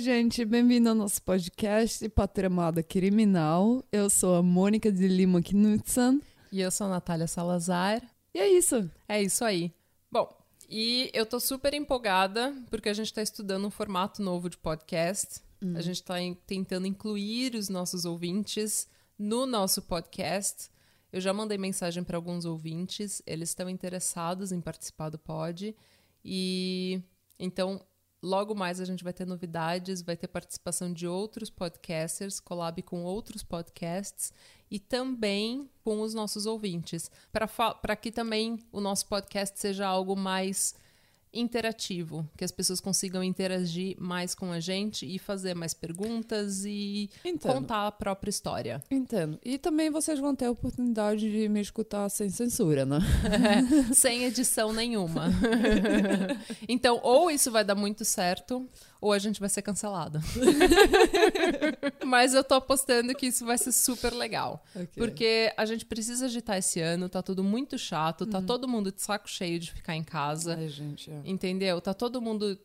Oi, gente, bem-vindo ao nosso podcast Patramada Criminal. Eu sou a Mônica de Lima Knudsen. E eu sou a Natália Salazar. E é isso. É isso aí. Bom, e eu tô super empolgada porque a gente tá estudando um formato novo de podcast. Hum. A gente tá tentando incluir os nossos ouvintes no nosso podcast. Eu já mandei mensagem para alguns ouvintes, eles estão interessados em participar do pod. E então, logo mais a gente vai ter novidades, vai ter participação de outros podcasters, collab com outros podcasts e também com os nossos ouvintes, para que também o nosso podcast seja algo mais interativo, que as pessoas consigam interagir mais com a gente e fazer mais perguntas e Entendo. contar a própria história. Entendo. E também vocês vão ter a oportunidade de me escutar sem censura, né? sem edição nenhuma. então, ou isso vai dar muito certo, ou a gente vai ser cancelada. Mas eu tô apostando que isso vai ser super legal. Okay. Porque a gente precisa agitar esse ano, tá tudo muito chato, tá uhum. todo mundo de saco cheio de ficar em casa. Ai, gente, é. Entendeu? Tá todo mundo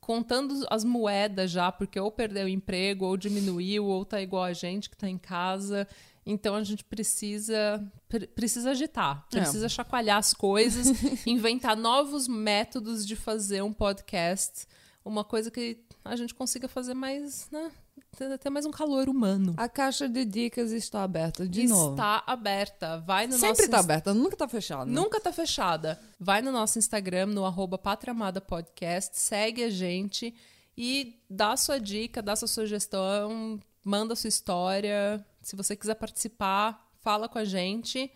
contando as moedas já, porque ou perdeu o emprego, ou diminuiu, ou tá igual a gente que tá em casa. Então a gente precisa precisa agitar, é. precisa é. chacoalhar as coisas, inventar novos métodos de fazer um podcast uma coisa que a gente consiga fazer mais, né? Ter mais um calor humano. A caixa de dicas está aberta de está novo. Está aberta. Vai no Sempre está aberta, nunca está fechada. Nunca está fechada. Vai no nosso Instagram, no arroba Podcast, segue a gente e dá sua dica, dá sua sugestão, manda sua história. Se você quiser participar, fala com a gente.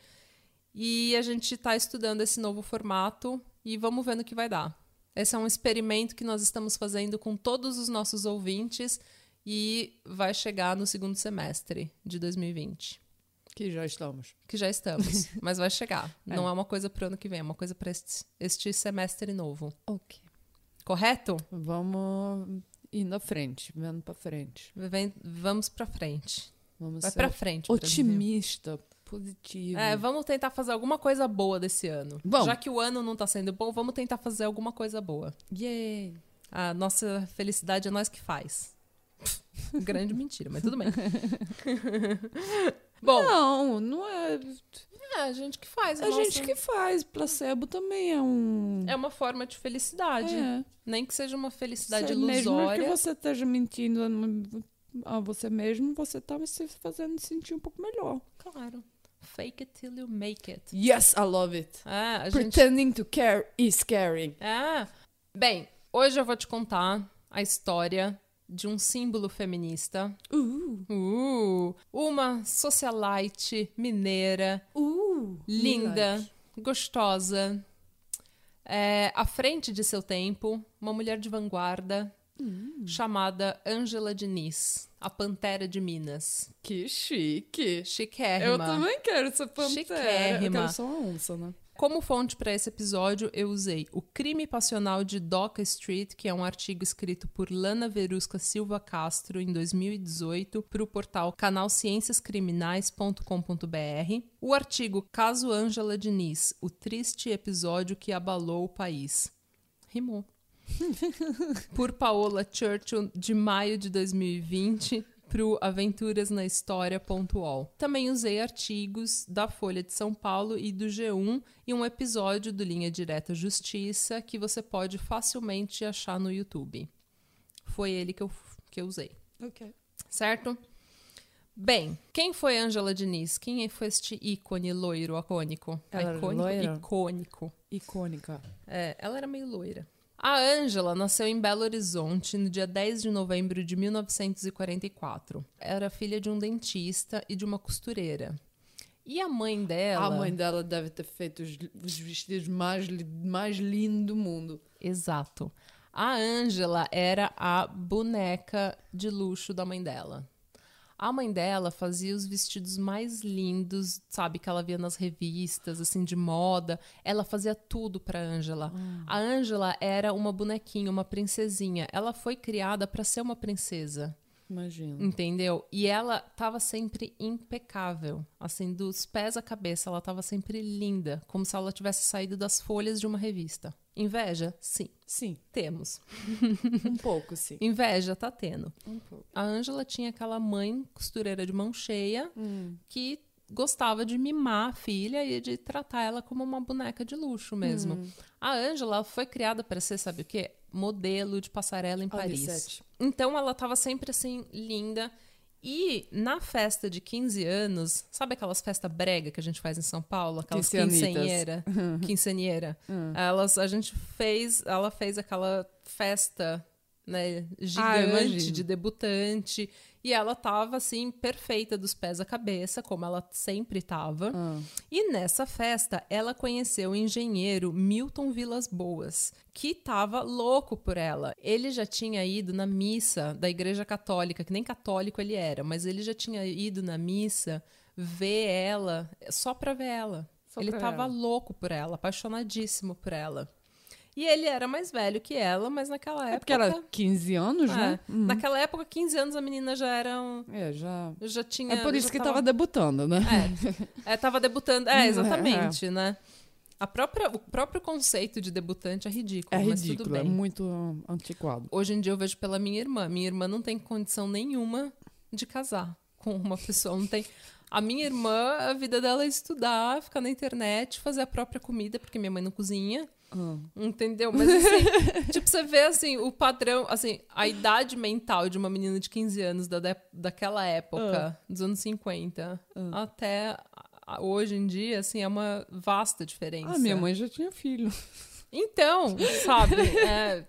E a gente está estudando esse novo formato e vamos ver no que vai dar. Esse é um experimento que nós estamos fazendo com todos os nossos ouvintes e vai chegar no segundo semestre de 2020. Que já estamos. Que já estamos, mas vai chegar. É. Não é uma coisa para o ano que vem, é uma coisa para este, este semestre novo. Ok. Correto? Vamos indo à frente, vendo para frente. Vem, vamos para frente. Vamos vai para frente. Otimista, positivo. É, vamos tentar fazer alguma coisa boa desse ano. Bom. Já que o ano não tá sendo bom, vamos tentar fazer alguma coisa boa. Yay! A nossa felicidade é nós que faz. Grande mentira, mas tudo bem. bom. Não, não é. É a gente que faz. A, nossa... gente que faz. Placebo também é um. É uma forma de felicidade. É. Nem que seja uma felicidade Cê, ilusória. Mesmo que você esteja mentindo a você mesmo, você tá se fazendo sentir um pouco melhor. Claro. Fake it till you make it. Yes, I love it. Ah, Pretending to care is caring. Ah, bem, hoje eu vou te contar a história de um símbolo feminista. Uh. Uh, uma socialite mineira. Uh, linda, like. gostosa. É, à frente de seu tempo, uma mulher de vanguarda hum. chamada Ângela Diniz, a Pantera de Minas. Que chique. Chiquérrima. Eu também quero essa pantera. Chiquérrima. Eu quero só uma onça, né? Como fonte para esse episódio, eu usei O Crime Passional de Doca Street, que é um artigo escrito por Lana Verusca Silva Castro em 2018 para o portal canalcienciascriminais.com.br. O artigo Caso Ângela Diniz, o triste episódio que abalou o país. Rimou. Por Paola Churchill, de maio de 2020 para o aventurasnahistoria.ol. Também usei artigos da Folha de São Paulo e do G1 e um episódio do Linha Direta Justiça que você pode facilmente achar no YouTube. Foi ele que eu, que eu usei. Ok. Certo? Bem, quem foi Angela Diniz? Quem foi este ícone loiro, icônico? Ela icônico? Loira? Icônico. Icônica. É, ela era meio loira. A Ângela nasceu em Belo Horizonte no dia 10 de novembro de 1944. Era filha de um dentista e de uma costureira. E a mãe dela. A mãe dela deve ter feito os, os vestidos mais, mais lindos do mundo. Exato. A Ângela era a boneca de luxo da mãe dela. A mãe dela fazia os vestidos mais lindos, sabe, que ela via nas revistas, assim, de moda. Ela fazia tudo pra Ângela. Hum. A Ângela era uma bonequinha, uma princesinha. Ela foi criada para ser uma princesa. Imagina. Entendeu? E ela tava sempre impecável. Assim, dos pés à cabeça, ela tava sempre linda. Como se ela tivesse saído das folhas de uma revista. Inveja? Sim, Sim, temos. um pouco, sim. Inveja tá tendo. Um pouco. A Ângela tinha aquela mãe costureira de mão cheia Hum. que gostava de mimar a filha e de tratar ela como uma boneca de luxo mesmo. Hum. A Ângela foi criada para ser, sabe o quê? Modelo de passarela em Paris. Paris. Então ela tava sempre assim, linda. E na festa de 15 anos, sabe aquelas festas brega que a gente faz em São Paulo? Aquelas Quinceanitas. quinceanheira? quinceanheira. Elas, a gente fez, ela fez aquela festa, né, Ah, gigante imagino. de debutante. E ela tava, assim, perfeita dos pés à cabeça, como ela sempre tava. Ah. E nessa festa, ela conheceu o engenheiro Milton Vilas Boas, que tava louco por ela. Ele já tinha ido na missa da Igreja Católica, que nem católico ele era, mas ele já tinha ido na missa ver ela, só pra ver ela. Só ele tava ela. louco por ela, apaixonadíssimo por ela. E ele era mais velho que ela, mas naquela época. É porque era 15 anos, É, né? Naquela época, 15 anos, a menina já era. um- É, já. Já tinha. É por isso que tava debutando, né? é, é, tava debutando. É, É, exatamente, né? A própria, o próprio conceito de debutante é ridículo, É mas tudo ridículo, é muito antiquado. Hoje em dia eu vejo pela minha irmã. Minha irmã não tem condição nenhuma de casar com uma pessoa. Não tem. A minha irmã, a vida dela é estudar, ficar na internet, fazer a própria comida, porque minha mãe não cozinha. Ah. Entendeu? Mas assim, tipo, você vê assim, o padrão, assim, a idade mental de uma menina de 15 anos da, da- daquela época, dos anos 50, até a- hoje em dia, assim, é uma vasta diferença. Ah, minha mãe já tinha filho. Então, sabe? É,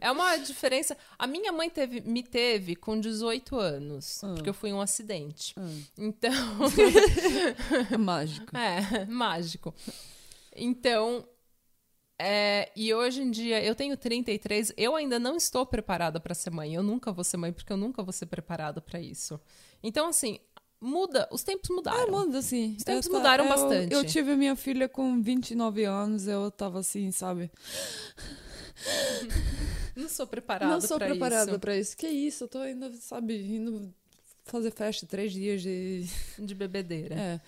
é uma diferença. A minha mãe teve, me teve com 18 anos, Ah. porque eu fui um acidente. Ah. Então, É mágico. é, mágico. Então, é, e hoje em dia, eu tenho 33, eu ainda não estou preparada para ser mãe. Eu nunca vou ser mãe, porque eu nunca vou ser preparada para isso. Então, assim, muda, os tempos mudaram. Ah, muda, assim. Os tempos Eu mudaram eu- bastante. Eu tive minha filha com 29 anos, eu tava assim, sabe? Não sou preparada Não sou pra preparada pra isso. Que isso? Eu tô indo, sabe, indo fazer festa três dias de. De bebedeira. É.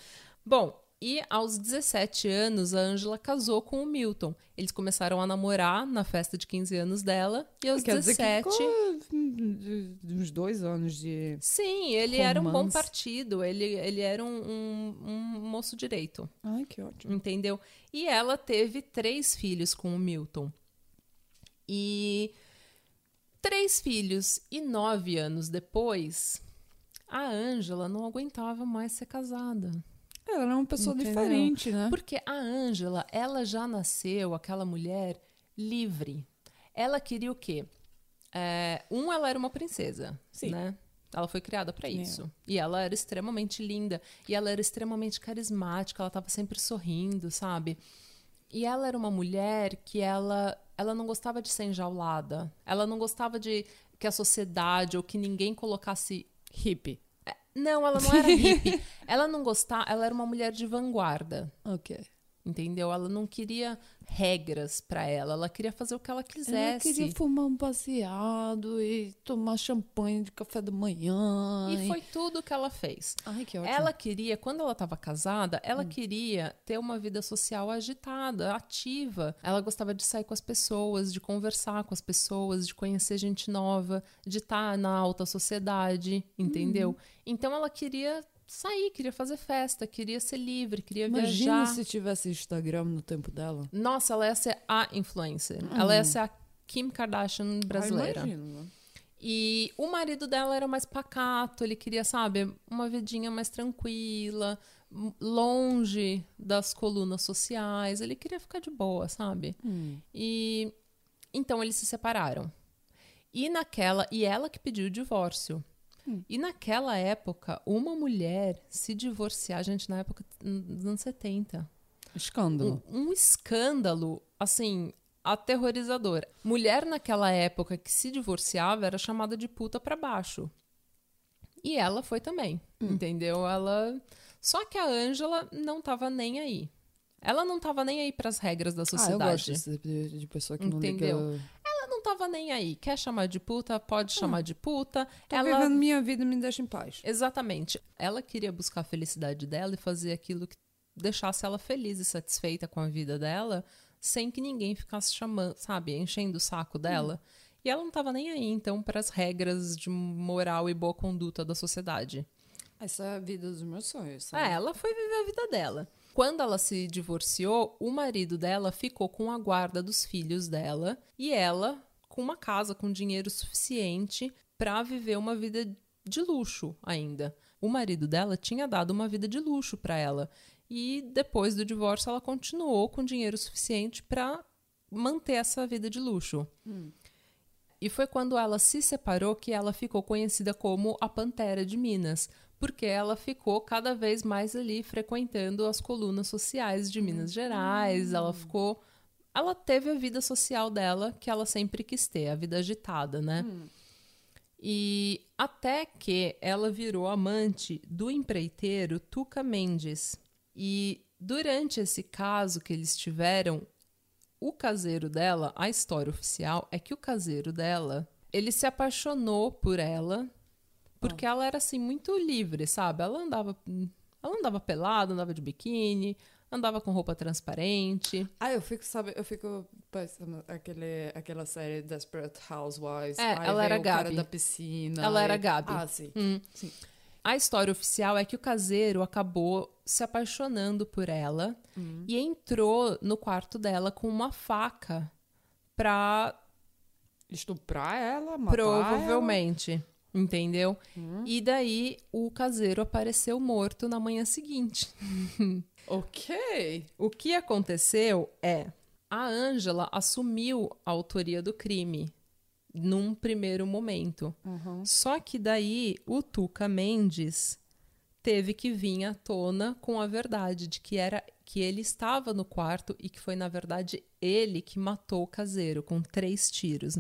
Bom, e aos 17 anos, a Ângela casou com o Milton. Eles começaram a namorar na festa de 15 anos dela. E aos Quer dizer que 17. ficou hum, uns dois anos de. Sim, ele era um bom Romance. partido. Ele, ele era um, um- um moço direito. Ai, que ótimo. Entendeu? E ela teve três filhos com o Milton. E três filhos e nove anos depois, a Ângela não aguentava mais ser casada. Ela era uma pessoa Entendeu? diferente, né? Porque a Ângela, ela já nasceu, aquela mulher, livre. Ela queria o quê? É, um, ela era uma princesa, Sim. né? Ela foi criada para É. isso. E ela era extremamente linda. E ela era extremamente carismática. Ela estava sempre sorrindo, sabe? E ela era uma mulher que ela, ela não gostava de ser enjaulada. Ela não gostava de que a sociedade ou que ninguém colocasse Hippie. Não, ela não era hippie. ela não gostava, ela era uma mulher de vanguarda, Ok. Entendeu? Ela não queria regras pra ela, ela queria fazer o que ela Ela quisesse. queria fumar um baseado e tomar champanhe de café da manhã. E foi tudo que ela fez. Ai, que ótimo. Ela queria, quando ela estava casada, ela queria ter uma vida social agitada, ativa. Ela gostava de sair com as pessoas, de conversar com as pessoas, de conhecer gente nova, de estar na alta sociedade, entendeu? Então ela queria sair, queria fazer festa, queria ser livre, queria Imagina viajar. se tivesse Instagram no tempo dela. Nossa, ela ia ser a influencer. Ela ia ser a Kim Kardashian brasileira. Ah, né? E o marido dela era mais pacato, ele queria, sabe, uma vidinha mais tranquila, longe das colunas sociais, ele queria ficar de boa, sabe? Hum. E então eles se separaram. E naquela, e ela que pediu o divórcio. E naquela época, uma mulher se divorciar, gente, na época dos anos 70, Escândalo. um, um escândalo, assim, aterrorizador. Mulher naquela época que se divorciava era chamada de puta pra baixo. E ela foi também, entendeu? Ela. Só que a Ângela não tava nem aí. Ela não tava nem aí pras regras da Ah, eu sociedade. gosto desse tipo de, de pessoa que Entendeu? não liga. Tava nem aí. Quer chamar de puta, pode chamar de puta. Tô ela vivendo minha vida, me deixa em paz. Exatamente. Ela queria buscar a felicidade dela e fazer aquilo que deixasse ela feliz e satisfeita com a vida dela sem que ninguém ficasse chamando, sabe, enchendo o saco dela. E ela não tava nem aí, então, para as regras de moral e boa conduta da sociedade. Essa é a vida dos meus sonhos. Sabe? É, ela foi viver a vida dela. Quando ela se divorciou, o marido dela ficou com a guarda dos filhos dela e ela com uma casa com dinheiro suficiente para viver uma vida de luxo ainda. O marido dela tinha dado uma vida de luxo para ela e depois do divórcio ela continuou com dinheiro suficiente para manter essa vida de luxo. Hum. E foi quando ela se separou que ela ficou conhecida como a Pantera de Minas, porque ela ficou cada vez mais ali frequentando as colunas sociais de Minas Gerais, ela ficou ela teve a vida social dela que ela sempre quis ter, a vida agitada, né? E até que ela virou amante do empreiteiro Tuca Mendes. E durante esse caso que eles tiveram, o caseiro dela, a história oficial é que o caseiro dela, ele se apaixonou por ela porque ela era assim muito livre, sabe? Ela andava ela andava pelada, andava de biquíni, andava com roupa transparente. Ah, eu fico, sabe, eu fico pensando aquele, aquela série Desperate Housewives. É, ela era o cara Gabi. da piscina. Ela aí- era Gabi. Ah, sim. Hum. Sim. A história oficial é que o caseiro acabou se apaixonando por ela Hum. e entrou no quarto dela com uma faca pra Estuprar ela, matar provavelmente, entendeu? E daí o caseiro apareceu morto na manhã seguinte. Ok. O que aconteceu é a Ângela assumiu a autoria do crime num primeiro momento. Uhum. Só que daí o Tuca Mendes teve que vir à tona com a verdade de que era que ele estava no quarto e que foi na verdade ele que matou o caseiro com três tiros.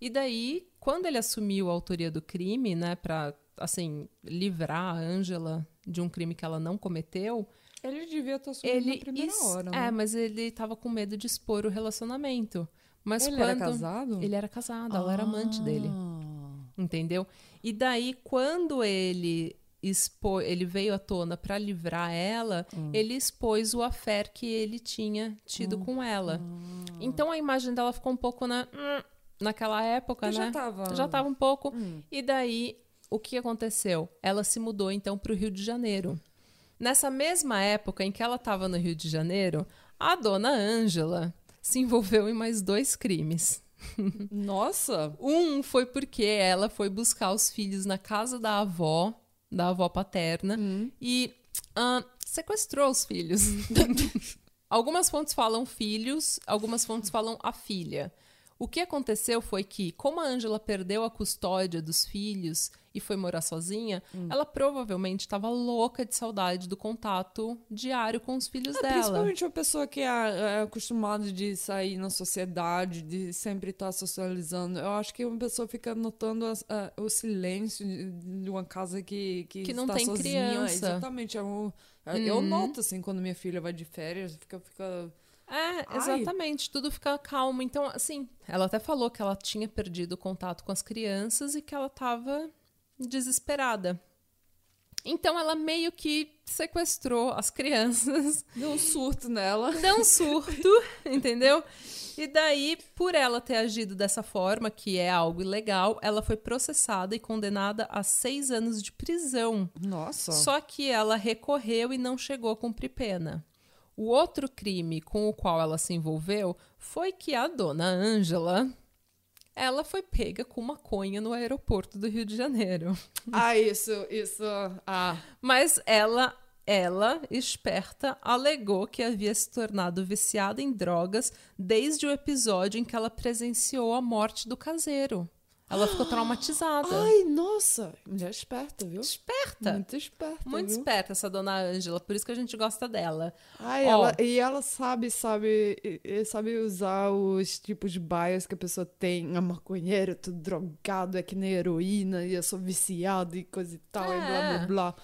E daí, quando ele assumiu a autoria do crime, né, para assim livrar a Ângela de um crime que ela não cometeu, Ele devia estar sumindo ele na primeira is- hora, é, né? mas ele tava com medo de expor o relacionamento. Mas Ele quando era casado? ele era casado, ela era amante dele, Ah. entendeu? E daí quando ele expô, ele veio à tona pra livrar ela, Hum. ele expôs o affair que ele tinha tido com ela. Ah. Então a imagem dela ficou um pouco na hum, naquela época, né? já tava... Já tava um pouco. Hum. E daí, o que aconteceu? Ela se mudou então para o Rio de Janeiro. Nessa mesma época em que ela estava no Rio de Janeiro, a dona Ângela se envolveu em mais dois crimes. Nossa! Um foi porque ela foi buscar os filhos na casa da avó, da avó paterna, Hum. e ah, sequestrou os filhos. algumas fontes falam filhos, algumas fontes falam a filha. O que aconteceu foi que, como a Ângela perdeu a custódia dos filhos e foi morar sozinha, ela provavelmente estava louca de saudade do contato diário com os filhos É, dela. Principalmente uma pessoa que é, é acostumada de sair na sociedade, de sempre estar socializando. Eu acho que uma pessoa fica notando as- a- o silêncio de, uma casa que, que, Que não está tem sozinha. criança. Exatamente. é é- Eu Uhum. noto, assim, quando minha filha vai de férias, fica... fica... É, Ai. exatamente, tudo fica calmo. Então, assim, ela até falou que ela tinha perdido o contato com as crianças e que ela tava desesperada. Então, ela meio que sequestrou as crianças, Deu um surto nela. deu um surto, entendeu? E daí, por ela ter agido dessa forma, que é algo ilegal, ela foi processada e condenada a seis anos de prisão. Nossa. Só que ela recorreu e não chegou a cumprir pena. O outro crime com o qual ela se envolveu foi que a dona Ângela ela foi pega com maconha no aeroporto do Rio de Janeiro. Ah, isso, isso... Ah, Mas ela, ela, esperta, alegou que havia se tornado viciada em drogas desde o episódio em que ela presenciou a morte do caseiro. Ela ficou traumatizada. Ai, nossa. Mulher esperta, viu? Esperta. Muito esperta, Muito viu? esperta essa dona Ângela, por isso que a gente gosta dela. Ai, Ó. ela, e ela sabe, sabe, sabe usar os tipos de bias que a pessoa tem. A maconheira, tudo drogado, é que nem heroína, e eu sou viciado e coisa e tal, e blá É. blá blá.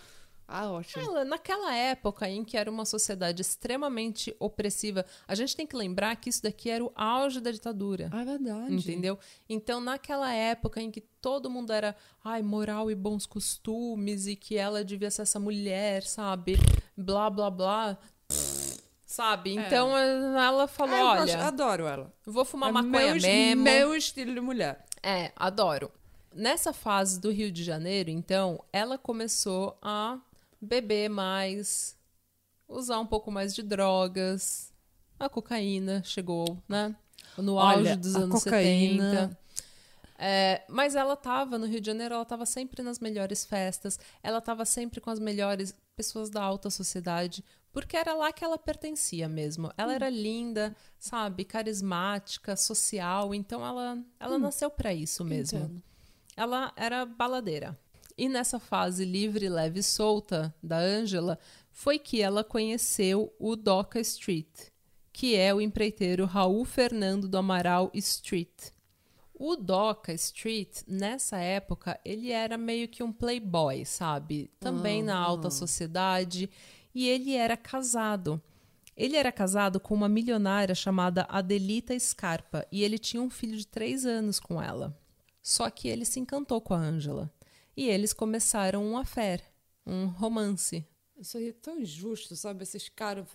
Ah, ótimo. Ela, naquela época em que era uma sociedade extremamente opressiva, a gente tem que lembrar que isso daqui era o auge da ditadura. Ah, é verdade. Entendeu? Então, naquela época em que todo mundo era, ai, moral e bons costumes e que ela devia ser essa mulher, sabe? Blá, blá, blá. Sabe? Então ela falou: eu olha, adoro ela. vou fumar é maconha meu, es- mesmo. meu estilo de mulher. É, adoro. Nessa fase do Rio de Janeiro, então, ela começou a beber mais, usar um pouco mais de drogas. A cocaína chegou, né? No Olha, auge dos a anos cocaína- 70. É, mas ela tava no Rio de Janeiro, ela tava sempre nas melhores festas, ela tava sempre com as melhores pessoas da alta sociedade, porque era lá que ela pertencia mesmo. Ela era linda, sabe, carismática, social, então ela, ela nasceu pra isso mesmo. Entendo. Ela era baladeira. E nessa fase livre, leve e solta da Angela, foi que ela conheceu o Doca Street, que é o empreiteiro Raul Fernando do Amaral Street. O Doca Street, nessa época, ele era meio que um playboy, sabe? Também na alta sociedade. E ele era casado. Ele era casado com uma milionária chamada Adelita Scarpa. E ele tinha um filho de três anos com ela. Só que ele se encantou com a Angela. E eles começaram um affair, um romance. Isso aí é tão injusto, sabe? Esses caras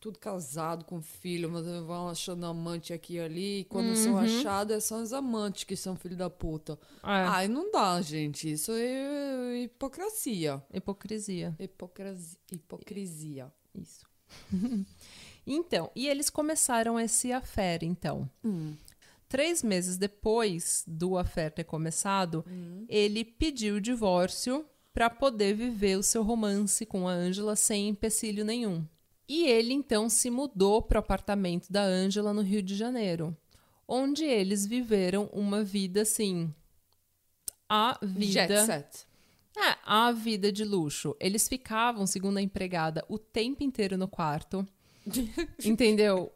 tudo casado com filho, mas vão achando amante aqui e ali. E quando são Uhum. achados, são os amantes que são filho da puta. É. Ai, não dá, gente. Isso é hipocrisia. Hipocrisia. Hipocrisia. hipocrisia. Isso. então, e eles começaram esse affair, então. Três meses depois do affair ter começado, ele pediu o divórcio para poder viver o seu romance com a Ângela sem empecilho nenhum. E ele então se mudou para o apartamento da Ângela no Rio de Janeiro, onde eles viveram uma vida assim. A vida. Jet set. É, a vida de luxo. Eles ficavam, segundo a empregada, o tempo inteiro no quarto. entendeu?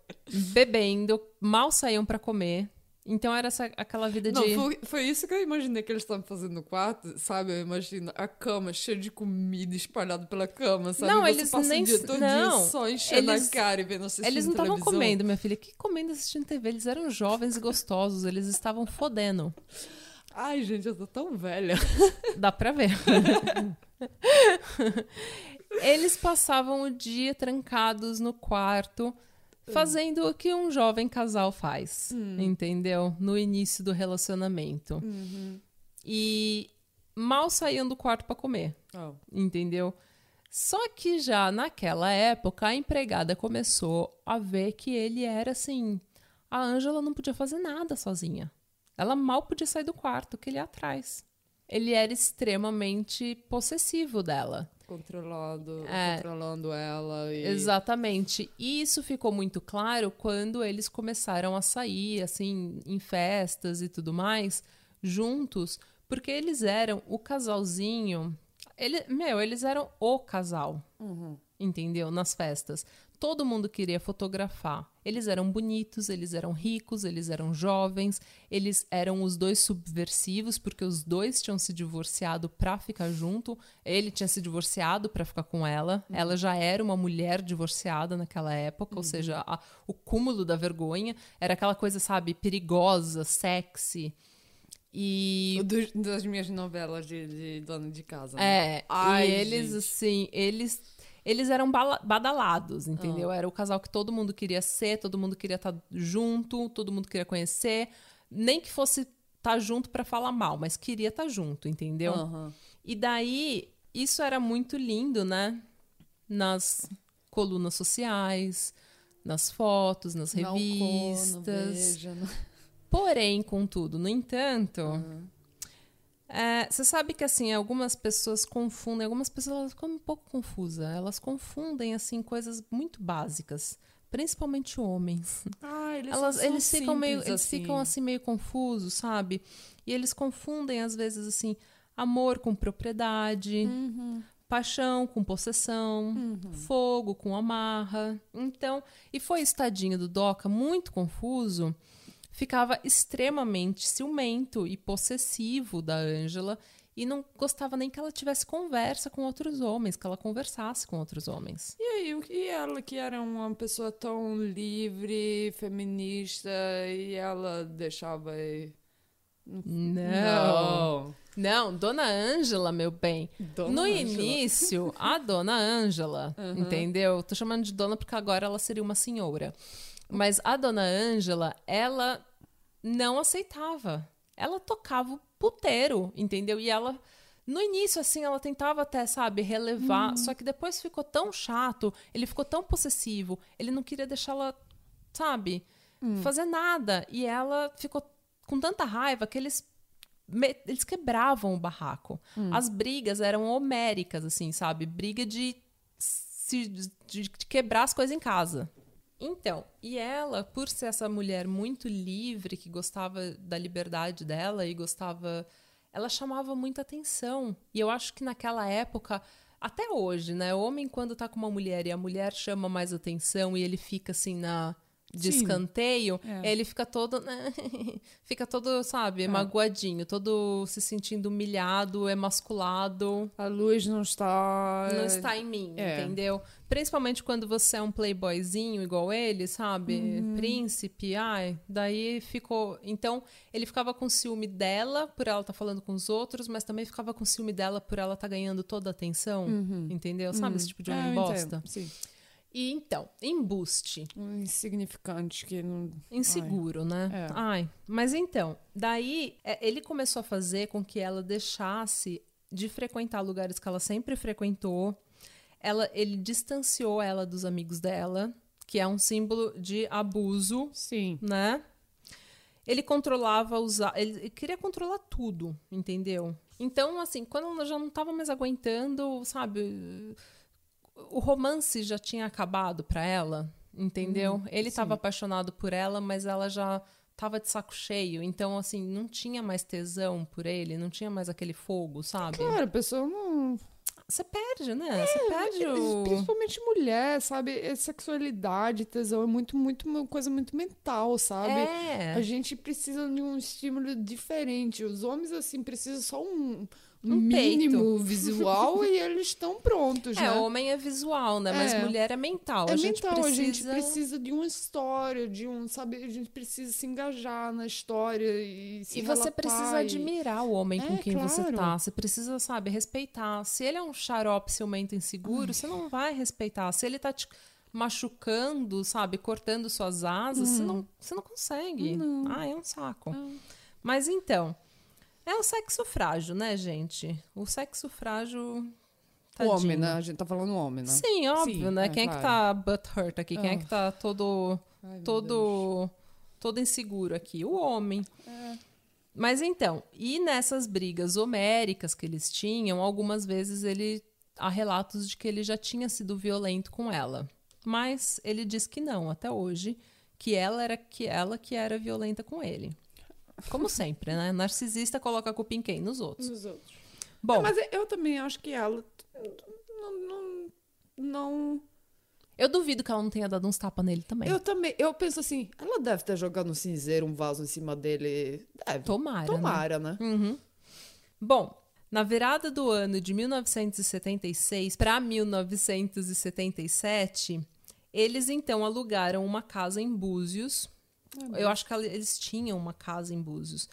Bebendo, mal saíam pra comer. Então era essa, aquela vida Não, de. foi, foi isso que eu imaginei que eles estavam fazendo no quarto, sabe? Eu imagino a cama cheia de comida espalhada pela cama, sabe? Não, Você eles passa nem- o dia todo não, dia só enchendo eles- a cara e vendo assistindo Eles não estavam comendo, minha filha. Que comendo assistindo TV? Eles eram jovens e gostosos. Eles estavam fodendo. Ai, gente, eu tô tão velha. Dá pra ver. Eles passavam o dia trancados no quarto, fazendo o que um jovem casal faz, entendeu? No início do relacionamento. E mal saíam do quarto pra comer, Oh. entendeu? Só que já naquela época a empregada começou a ver que ele era assim. A Ângela não podia fazer nada sozinha. Ela mal podia sair do quarto, que ele ia atrás. Ele era extremamente possessivo dela. Controlado, É. controlando ela e... Exatamente. E isso ficou muito claro quando eles começaram a sair, assim, em festas e tudo mais, juntos, porque eles eram o casalzinho. Ele, meu, eles eram o casal, entendeu? Nas festas. Todo mundo queria fotografar. Eles eram bonitos, eles eram ricos, eles eram jovens, eles eram os dois subversivos, porque os dois tinham se divorciado pra ficar junto. Ele tinha se divorciado pra ficar com ela. Ela já era uma mulher divorciada naquela época, ou seja, a- o cúmulo da vergonha. Era aquela coisa, sabe, perigosa, sexy. E Dos- das minhas novelas de, de dona de casa. né? é, Ai, e eles, gente. assim, eles, eles eram badalados, entendeu? Era o casal que todo mundo queria ser, todo mundo queria estar junto, todo mundo queria conhecer. Nem que fosse estar junto pra falar mal, mas queria estar junto, entendeu? Aham. E daí, isso era muito lindo, né? Nas colunas sociais, nas fotos, nas revistas. não veja, não- Porém, contudo, no entanto, é, você sabe que assim, algumas pessoas confundem, algumas pessoas ficam um pouco confusas, elas confundem assim coisas muito básicas, principalmente homens. Ah, eles, Elas, são eles ficam meio, eles ficam assim meio confusos, sabe? E eles confundem às vezes assim, amor com propriedade, Uhum. paixão com possessão, fogo com amarra. Então, e foi esse tadinho do Doca muito confuso, ficava extremamente ciumento e possessivo da Ângela e não gostava nem que ela tivesse conversa com outros homens, que ela conversasse com outros homens. E aí, o- e ela que era uma pessoa tão livre, feminista, e ela deixava. Não. Não, Dona Ângela, meu bem. Dona no Ângela. início, a Dona Ângela, entendeu? Tô chamando de dona porque agora ela seria uma senhora. Mas a Dona Ângela, ela não aceitava. Ela tocava o puteiro, entendeu? E ela no início, assim, ela tentava até, sabe, relevar. Só que depois ficou tão chato, ele ficou tão possessivo, ele não queria deixá-la, sabe, fazer nada. E ela ficou com tanta raiva que eles. Eles quebravam o barraco. As brigas eram homéricas, assim, sabe? Briga de, se- de, de quebrar as coisas em casa. Então, e ela, por ser essa mulher muito livre, que gostava da liberdade dela e gostava. Ela chamava muita atenção. E eu acho que naquela época, até hoje, né? O homem, quando tá com uma mulher e a mulher chama mais atenção e ele fica assim na. De Sim. escanteio, É. ele fica todo. né, fica todo, sabe, magoadinho, todo se sentindo humilhado, emasculado A luz não está. não está em mim, é. entendeu? Principalmente quando você é um playboyzinho igual ele, sabe? Uhum. Príncipe, ai, daí ficou. Então, ele ficava com ciúme dela por ela estar falando com os outros, mas também ficava com ciúme dela por ela estar ganhando toda a atenção, entendeu? Sabe esse tipo de homem É, bosta? entendo, Sim. E então, embuste. Insignificante que não. Inseguro, né? É. Ai, mas então, daí é, ele começou a fazer com que ela deixasse de frequentar lugares que ela sempre frequentou. Ela, ele distanciou ela dos amigos dela, que é um símbolo de abuso, Sim. né? Ele controlava usar, ele queria controlar tudo, entendeu? Então, assim, quando ela já não tava mais aguentando, sabe, o romance já tinha acabado pra ela, entendeu? ele tava apaixonado por ela, mas ela já tava de saco cheio, então assim, não tinha mais tesão por ele, não tinha mais aquele fogo, sabe? Claro, a pessoa não. Você perde, né? Você perde o Principalmente mulher, sabe? É Sexualidade, tesão é muito, muito uma coisa muito mental, sabe? É. A gente precisa de um estímulo diferente. Os homens, assim, precisam só um, um mínimo visual e eles estão prontos, É, né? homem é visual, né? Mas É. mulher é mental. É a gente mental, precisa... a gente precisa de uma história, de um, sabe? A gente precisa se engajar na história e se E você precisa e- admirar o homem com É, quem você claro. tá. Você precisa, sabe, respeitar. Se ele é um xarope ciumento inseguro, você não vai respeitar. Se ele tá te machucando, sabe, cortando suas asas, você, não, você não consegue. Ah, é um saco. Mas então, é o sexo frágil, né, gente? O sexo frágil. O tadinho. homem, né? A gente tá falando homem, né? Sim, óbvio, Sim, né? é, Quem é que claro. tá butthurt aqui? Quem é Ah. que tá todo Ai, todo todo inseguro aqui, o homem. É. Mas então, e nessas brigas homéricas que eles tinham, algumas vezes ele há relatos de que ele já tinha sido violento com ela. Mas ele diz que não, até hoje, que ela era que ela que era violenta com ele. Como sempre, né? Narcisista coloca a culpa em quem? Nos outros. Nos outros. Bom, Mas eu também acho que ela não, não, não- eu duvido que ela não tenha dado uns tapas nele também. Eu também. Eu penso assim, ela deve ter jogado no cinzeiro um vaso em cima dele. Deve. Tomara, né? Tomara, né? Uhum. Bom, na virada do ano de 1976 para 1977, eles então alugaram uma casa em Búzios. Eu acho que eles tinham uma casa em Búzios.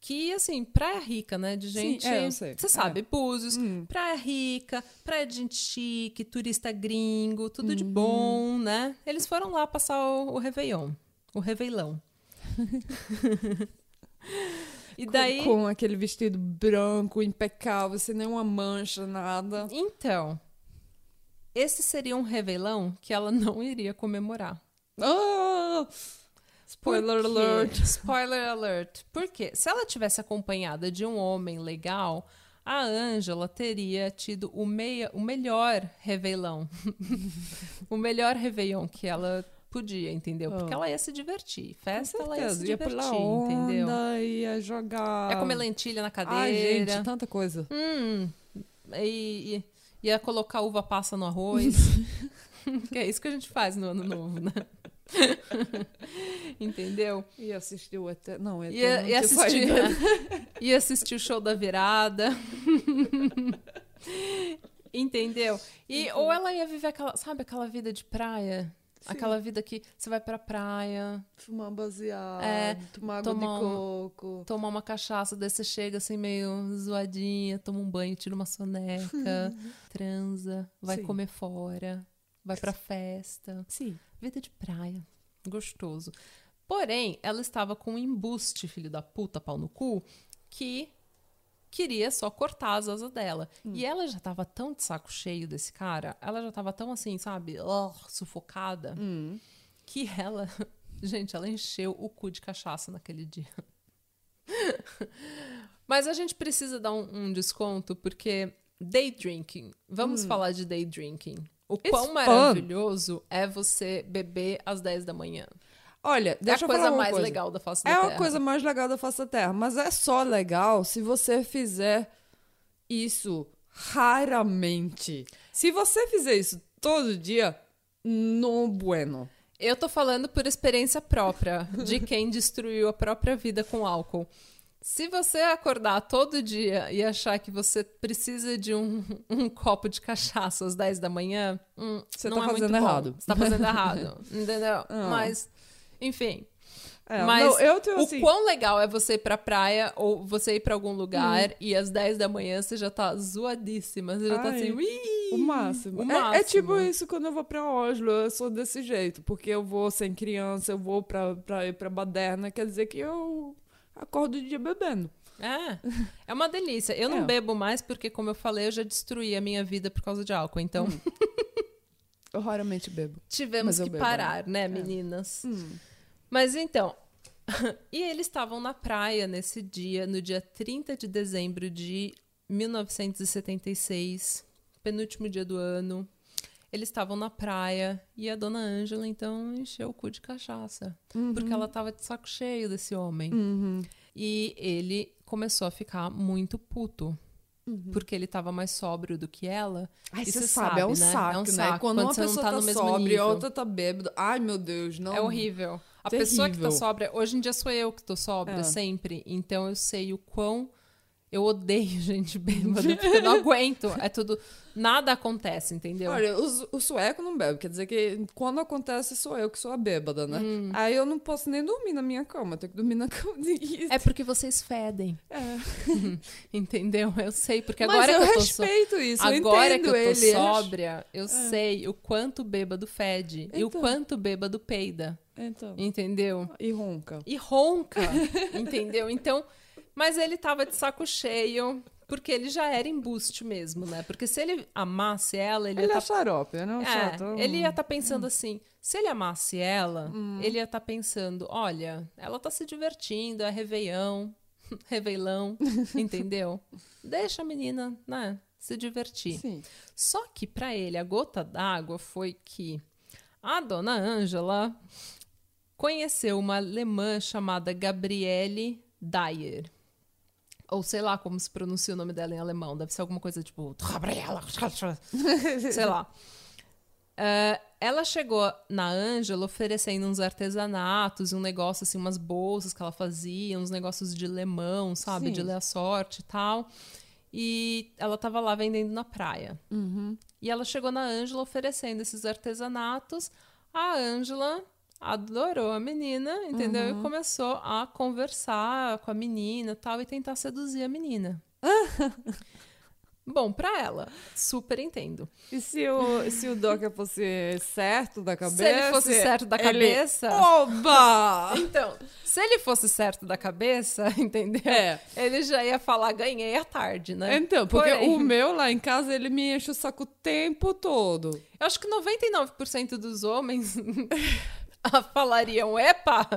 Que, assim, praia rica, né? De gente. é, eu sei. Você É. sabe, Búzios, praia rica, praia de gente chique, turista gringo, tudo de bom, né? Eles foram lá passar o, o Réveillon. O Réveillão. e daí. Com, com aquele vestido branco, impecável, sem nenhuma mancha, nada. Então, esse seria um revelão que ela não iria comemorar. Ah! Spoiler alert. Spoiler alert. Por quê? Se ela tivesse acompanhada de um homem legal, a Ângela teria tido o, meia, o melhor revelão. o melhor réveillon que ela podia, entendeu? Porque Ah. ela ia se divertir. Festa, ela ia se. Ia divertir, pular onda, entendeu? ia jogar... Ia comer lentilha na cadeira. Ai, gente, tanta coisa. Hum, e, e- ia colocar uva passa no arroz. que é isso que a gente faz no ano novo, né? Entendeu? Ia assistir o ET. Não, ia tinha assistir, saído. ia assistir o show da virada. Entendeu? E, ou ela ia viver aquela, sabe, aquela vida de praia. Aquela vida que você vai pra praia, Fumar baseado, É, tomar água tomar de um- coco. tomar uma cachaça, daí você chega assim meio zoadinha, toma um banho, tira uma soneca, transa, vai Sim. comer fora, vai pra festa. Sim. Vida de praia. Gostoso. Porém, ela estava com um embuste, filho da puta, pau no cu, que queria só cortar as asas dela. E ela já tava tão de saco cheio desse cara, ela já tava tão assim, sabe, oh, sufocada, Hum. que ela. Gente, ela encheu o cu de cachaça naquele dia. Mas a gente precisa dar um, um desconto, porque day drinking. Vamos falar de day drinking. O It's quão fun. maravilhoso é você beber às 10 da manhã. Olha, deixa é eu a coisa mais coisa. legal da face da É Terra. a coisa mais legal da face da Terra, mas é só legal se você fizer isso raramente. Se você fizer isso todo dia, no bueno. Eu tô falando por experiência própria, de quem destruiu a própria vida com álcool. Se você acordar todo dia e achar que você precisa de um, um copo de cachaça às 10 da manhã, hum, Você não tá é fazendo bom. errado. Você tá fazendo errado, entendeu? Ah. Mas, enfim. É, Mas não, eu tenho o assim. quão legal é você ir pra praia ou você ir pra algum Hum. lugar e às 10 da manhã você já tá zoadíssima. Você já tá Ai, assim, "Ui!" O máximo. O É- máximo. É, tipo isso quando eu vou pra Oslo, eu sou desse jeito. Porque eu vou sem criança, eu vou pra, pra ir pra baderna, quer dizer que eu acordo o dia bebendo. É, é uma delícia. Eu não É. bebo mais porque, como eu falei, eu já destruí a minha vida por causa de álcool. Então, Hum. Eu raramente bebo. tivemos que bebo, parar, né, meninas? Hum. Mas então, e eles estavam na praia nesse dia, no dia 30 de dezembro de 1976, penúltimo dia do ano. Eles estavam na praia e a dona Ângela, então, encheu o cu de cachaça. Porque ela tava de saco cheio desse homem. Uhum. E ele começou a ficar muito puto. Porque ele tava mais sóbrio do que ela. Ai, você você sabe, é um sabe, né? saco, É um né? saco, Quando, quando uma você não pessoa tá tá, no mesmo sóbria a outra tá bêbada. Ai, meu Deus, não. É horrível. A pessoa que tá Terrível. sóbria. Hoje em dia sou eu que tô sóbria É. sempre. Então eu sei o quão. Eu odeio gente bêbada, porque eu não aguento. É tudo. Nada acontece, entendeu? Olha, o, o sueco não bebe, quer dizer que quando acontece sou eu que sou a bêbada, né? Hum. Aí eu não posso nem dormir na minha cama, eu tenho que dormir na cama de É porque vocês fedem, É. entendeu? Eu sei, porque Mas agora eu que eu tô respeito isso, eu Agora entendo que eu tô ele. sóbria, eu sei o quanto bêbado fede e o Então. quanto bêbado peida, Então, entendeu? e ronca. E ronca, entendeu? Então, mas ele tava de saco cheio, porque ele já era embuste mesmo, né? Porque se ele amasse ela, ele, Ele ia é tá... xarope, né? Um É, chato. ele ia estar pensando assim, se ele amasse ela, Hum. ele ia estar pensando, olha, ela tá se divertindo, é reveião, reveilão, entendeu? Deixa a menina, né, se divertir. Sim. Só que pra ele a gota d'água foi que a dona Ângela conheceu uma alemã chamada Gabriele Dyer. Ou sei lá como se pronuncia o nome dela em alemão. Deve ser alguma coisa tipo. Gabriela. sei lá. É, ela chegou na Ângela oferecendo uns artesanatos, um negócio assim, umas bolsas que ela fazia, uns negócios de lemão, sabe? Sim. De ler a sorte e tal. E ela tava lá vendendo na praia. Uhum. E ela chegou na Ângela oferecendo esses artesanatos. A Ângela adorou a menina, entendeu? E começou a conversar com a menina e tal e tentar seduzir a menina. Bom, pra ela, super entendo. E se o, se o Docker fosse certo da cabeça? Se ele fosse certo da ele- cabeça. Oba! Então, se ele fosse certo da cabeça, entendeu? É. Ele já ia falar, ganhei à tarde, né? Então, porque Porém- o meu lá em casa, ele me enche o saco o tempo todo. Eu acho que 99% dos homens falariam: Epa,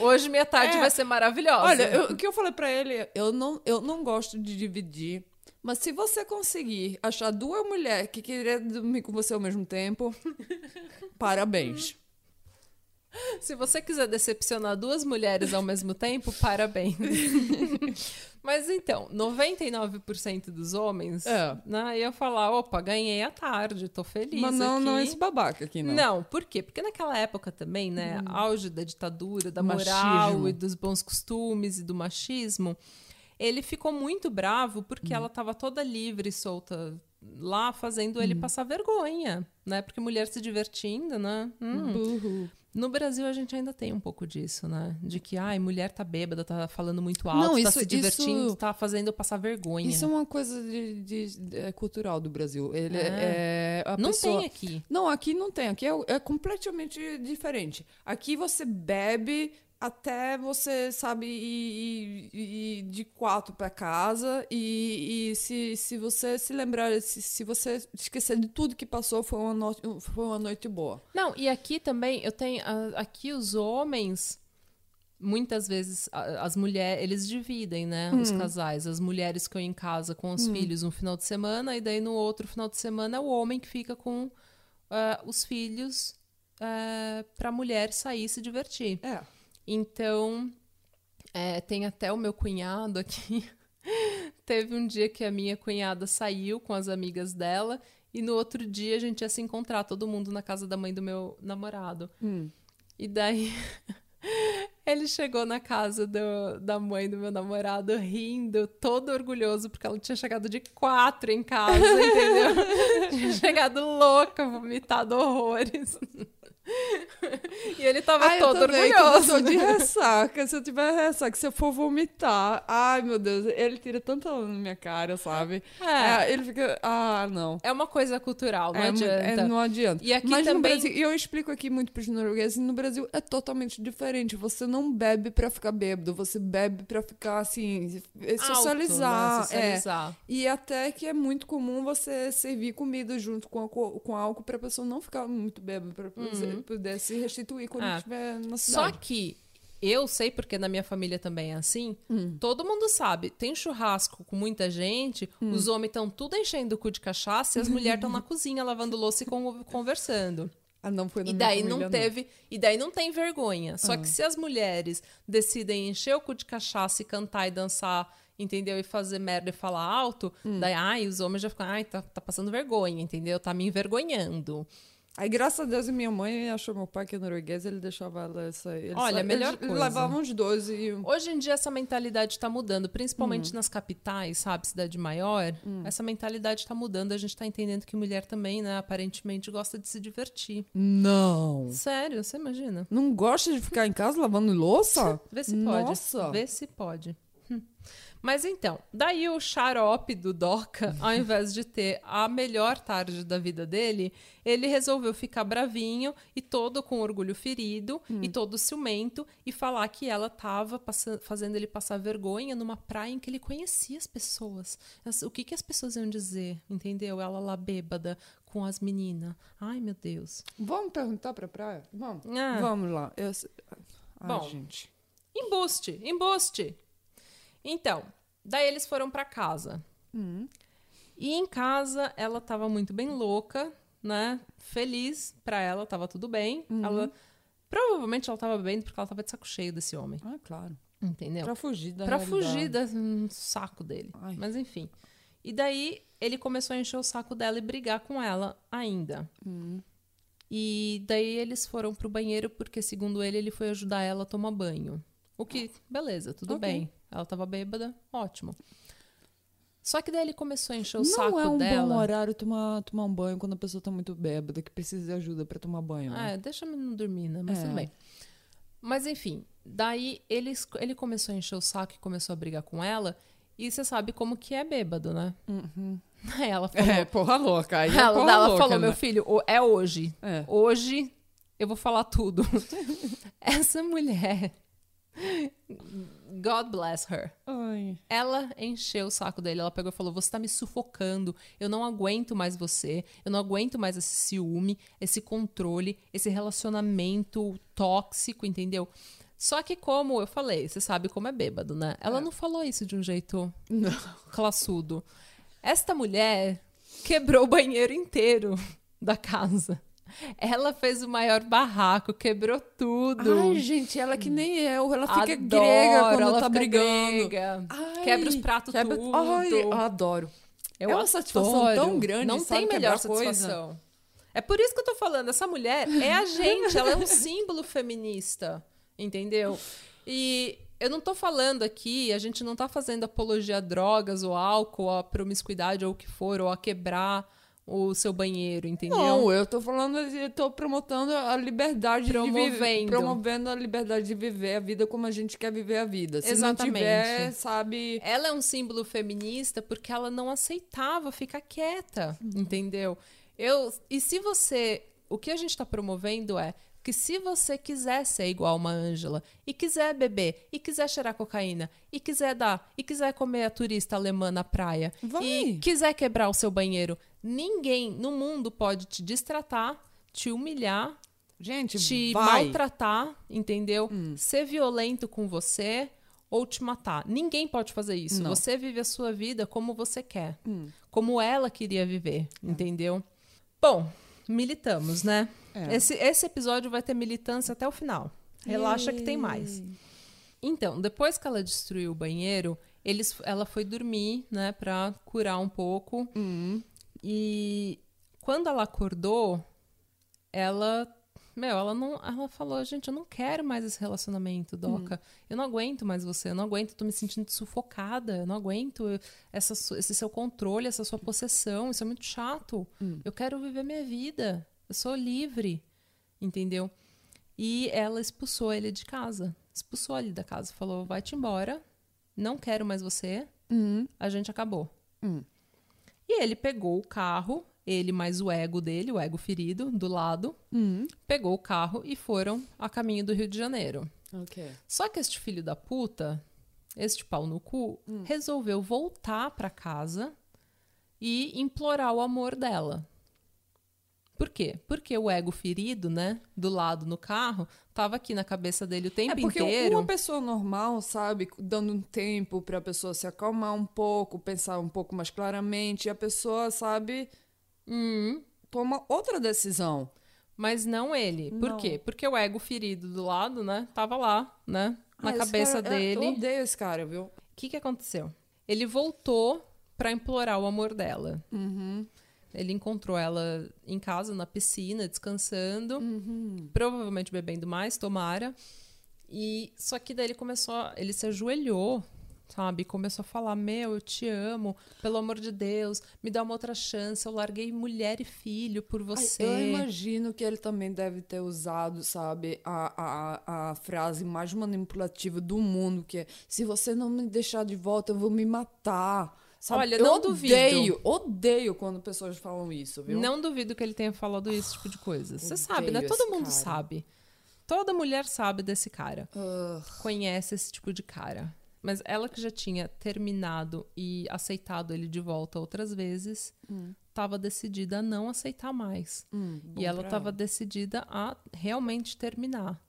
hoje minha tarde É. vai ser maravilhosa. Olha, eu- o que eu falei pra ele, eu não, eu não gosto de dividir, mas se você conseguir achar duas mulheres que querem dormir com você ao mesmo tempo, parabéns. Se você quiser decepcionar duas mulheres ao mesmo tempo, parabéns. Mas então, 99% dos homens É. né, ia falar: opa, ganhei à tarde, tô feliz. mas não, aqui. não esse babaca aqui, não. Não, por quê? Porque naquela época também, né, auge da ditadura, da moral Machismo. e dos bons costumes e do machismo, ele ficou muito bravo porque ela tava toda livre e solta lá fazendo ele passar vergonha, né? Porque mulher se divertindo, né? Hum. Burro. No Brasil a gente ainda tem um pouco disso, né? De que, ai, mulher tá bêbada, tá falando muito alto, Não, tá isso- se divertindo, isso- tá fazendo eu passar vergonha. Isso é uma coisa de, de- de- é cultural do Brasil. Ele É. é, a Não pessoa... tem aqui. Não, aqui não tem. Aqui é, é completamente diferente. Aqui você bebe até você, sabe, ir, ir- ir de quatro para casa e, e se, se você se lembrar, se, se você esquecer de tudo que passou, foi uma, noite, foi uma noite boa. Não, e aqui também, eu tenho. Aqui os homens, muitas vezes, as mulheres, eles dividem, né? Os casais. As mulheres ficam em casa com os filhos um final de semana, e daí no outro final de semana é o homem que fica com ah, os filhos ah, pra mulher sair e se divertir. É. Então, é, tem até o meu cunhado aqui. Teve um dia que a minha cunhada saiu com as amigas dela e no outro dia a gente ia se encontrar todo mundo na casa da mãe do meu namorado. E daí ele chegou na casa do- da mãe do meu namorado rindo, todo orgulhoso, porque ela tinha chegado de quatro em casa, entendeu? tinha chegado louca, vomitado horrores. e ele tava Ah, eu todo também, quando eu orgulhoso. tô de ressaca, se eu tiver ressaca, se eu for vomitar, ai meu Deus, ele tira tanta na minha cara, sabe? É. É, ele fica, ah, não. É uma coisa cultural, não é, mu- adianta. é, não adianta. E aqui Mas no também- Brasil, e eu explico aqui muito pros noruegueses, no Brasil é totalmente diferente. Você não bebe pra ficar bêbado, você bebe pra ficar assim, Alto, socializar. né? Socializar. É. E até que é muito comum você servir comida junto com, álcool- com álcool pra pessoa não ficar muito bêbada, pra poder, poder se restituir quando Ah. estiver na Só cidade. que eu sei, porque na minha família também é assim, Hum. todo mundo sabe, tem churrasco com muita gente, Hum. os homens estão tudo enchendo o cu de cachaça e as mulheres estão na cozinha lavando louça e con- conversando. Ah, não foi na E daí família, não teve, e daí não tem vergonha. Só que se as mulheres decidem encher o cu de cachaça e cantar e dançar, entendeu? E fazer merda e falar alto, Hum. daí, ai, os homens já ficam, ai, tá, tá passando vergonha, entendeu? Tá me envergonhando. Aí, graças a Deus, minha mãe achou meu pai que é norueguês, ele deixava ela essa. Ele Olha, melhor eles, coisa. Levavam os dois e. Hoje em dia essa mentalidade está mudando, Hum. principalmente nas capitais, sabe, cidade maior. Essa mentalidade está mudando, a gente está entendendo que mulher também, né, aparentemente gosta de se divertir. Não. Sério, você imagina? Não gosta de ficar em casa lavando louça? Vê se pode. Nossa. Vê se pode. Hum. Mas então, daí o xarope do Doca, ao invés de ter a melhor tarde da vida dele, ele resolveu ficar bravinho e todo com orgulho ferido e todo ciumento e falar que ela tava passa- fazendo ele passar vergonha numa praia em que ele conhecia as pessoas. As- O que, que as pessoas iam dizer, entendeu? Ela lá bêbada com as meninas. Ai, meu Deus. Vamos perguntar pra praia? Vamos. Ah. Vamos lá. Eu... Ai, Bom. gente. Embuste, embuste. Então, daí eles foram pra casa. E em casa ela tava muito bem louca, né? Feliz pra ela, tava tudo bem. Ela provavelmente ela tava bem porque ela tava de saco cheio desse homem, Ah, claro. entendeu? Pra fugir da Pra realidade. fugir do hum, saco dele. Ai. Mas enfim. E daí ele começou a encher o saco dela e brigar com ela ainda. Hum. E daí eles foram pro banheiro porque, segundo ele, ele foi ajudar ela a tomar banho. O que, beleza, tudo Ok. bem. Ela tava bêbada, ótimo. Só que daí ele começou a encher o Não saco é um dela. bom horário tomar, tomar um banho quando a pessoa tá muito bêbada, que precisa de ajuda pra tomar banho. né? É, deixa eu não dormir, né? Mas É. tudo bem. Mas enfim, daí ele, ele começou a encher o saco e começou a brigar com ela. E você sabe como que é bêbado, né? Aí ela falou. É, porra louca. Aí é ela porra ela louca, falou, né? meu filho, é hoje. É. Hoje eu vou falar tudo. Essa mulher. God bless her. Ai. Ela encheu o saco dele. Ela pegou e falou: Você tá me sufocando. Eu não aguento mais você. Eu não aguento mais esse ciúme, esse controle, esse relacionamento tóxico, entendeu? Só que, como eu falei, você sabe como é bêbado, né? Ela não falou isso de um jeito Não. classudo. Esta mulher quebrou o banheiro inteiro da casa. Ela fez o maior barraco, quebrou tudo. Ai, gente, ela que nem eu. Ela fica Adoro, grega quando ela tá brigando. Ai, Quebra os pratos quebra- tudo. Ai, eu adoro. Eu É uma satisfação adoro. tão grande, Não tem melhor quebrar coisa. satisfação. É por isso que eu tô falando, essa mulher é a gente, ela é um símbolo feminista, entendeu? E eu não tô falando aqui, a gente não tá fazendo apologia a drogas ou álcool, a promiscuidade ou o que for, ou a quebrar o seu banheiro, entendeu? Não, eu tô falando, eu tô promovendo a liberdade de viver. Promovendo. Promovendo a liberdade de viver a vida como a gente quer viver a vida. Se Exatamente. tiver, sabe... Ela é um símbolo feminista porque ela não aceitava ficar quieta, entendeu? Eu, e se você. O que a gente está promovendo é que se você quiser ser igual uma Ângela, e quiser beber, e quiser cheirar cocaína, e quiser dar, e quiser comer a turista alemã na praia, Vai. e quiser quebrar o seu banheiro, ninguém no mundo pode te distratar, te humilhar, Gente, te vai. maltratar, entendeu? Ser violento com você ou te matar. Ninguém pode fazer isso. Não. Você vive a sua vida como você quer, como ela queria viver, É. entendeu? Bom, militamos, né? É. Esse, esse episódio vai ter militância até o final. Relaxa que tem mais. Então, depois que ela destruiu o banheiro, eles, ela foi dormir, né, pra curar um pouco. Hum. E quando ela acordou, ela, meu, ela não, ela falou, gente, eu não quero mais esse relacionamento, Doca. Eu não aguento mais você, eu não aguento, tô me sentindo sufocada, eu não aguento essa, esse seu controle, essa sua possessão, isso é muito chato. Eu quero viver minha vida, eu sou livre, entendeu? E ela expulsou ele de casa, expulsou ele da casa, falou, vai-te embora, não quero mais você, Hum. a gente acabou. Hum. E ele pegou o carro, ele mais o ego dele, o ego ferido, do lado, Hum. pegou o carro e foram a caminho do Rio de Janeiro. Ok. Só que este filho da puta, este pau no cu, resolveu voltar pra casa e implorar o amor dela. Por quê? Porque o ego ferido, né, do lado no carro, tava aqui na cabeça dele o tempo É porque inteiro. uma pessoa normal, sabe, dando um tempo pra pessoa se acalmar um pouco, pensar um pouco mais claramente, e a pessoa, sabe, Hum, toma outra decisão. mas não ele. Por Não. quê? Porque o ego ferido do lado, né, tava lá, né, na Ah, cabeça cara- dele. Eu odeio esse cara, viu? O que, que aconteceu? Ele voltou pra implorar o amor dela. Uhum. Ele encontrou ela em casa, na piscina, descansando, Uhum. provavelmente bebendo mais, tomara. E só que daí ele começou, a- ele se ajoelhou, sabe? Começou a falar: "Meu, eu te amo, pelo amor de Deus, me dá uma outra chance. Eu larguei mulher e filho por Ai, você". Eu imagino que ele também deve ter usado, sabe, a, a, a frase mais manipulativa do mundo, que é se você não me deixar de volta, eu vou me matar. Sabe? Olha, eu não duvido. odeio, odeio quando pessoas falam isso, viu? Não duvido que ele tenha falado esse tipo de coisa. Você sabe, né? Todo mundo cara. sabe. Toda mulher sabe desse cara. Ugh. conhece esse tipo de cara. Mas ela que já tinha terminado e aceitado ele de volta outras vezes, estava decidida a não aceitar mais. Hum, e ela pra estava decidida a realmente terminar.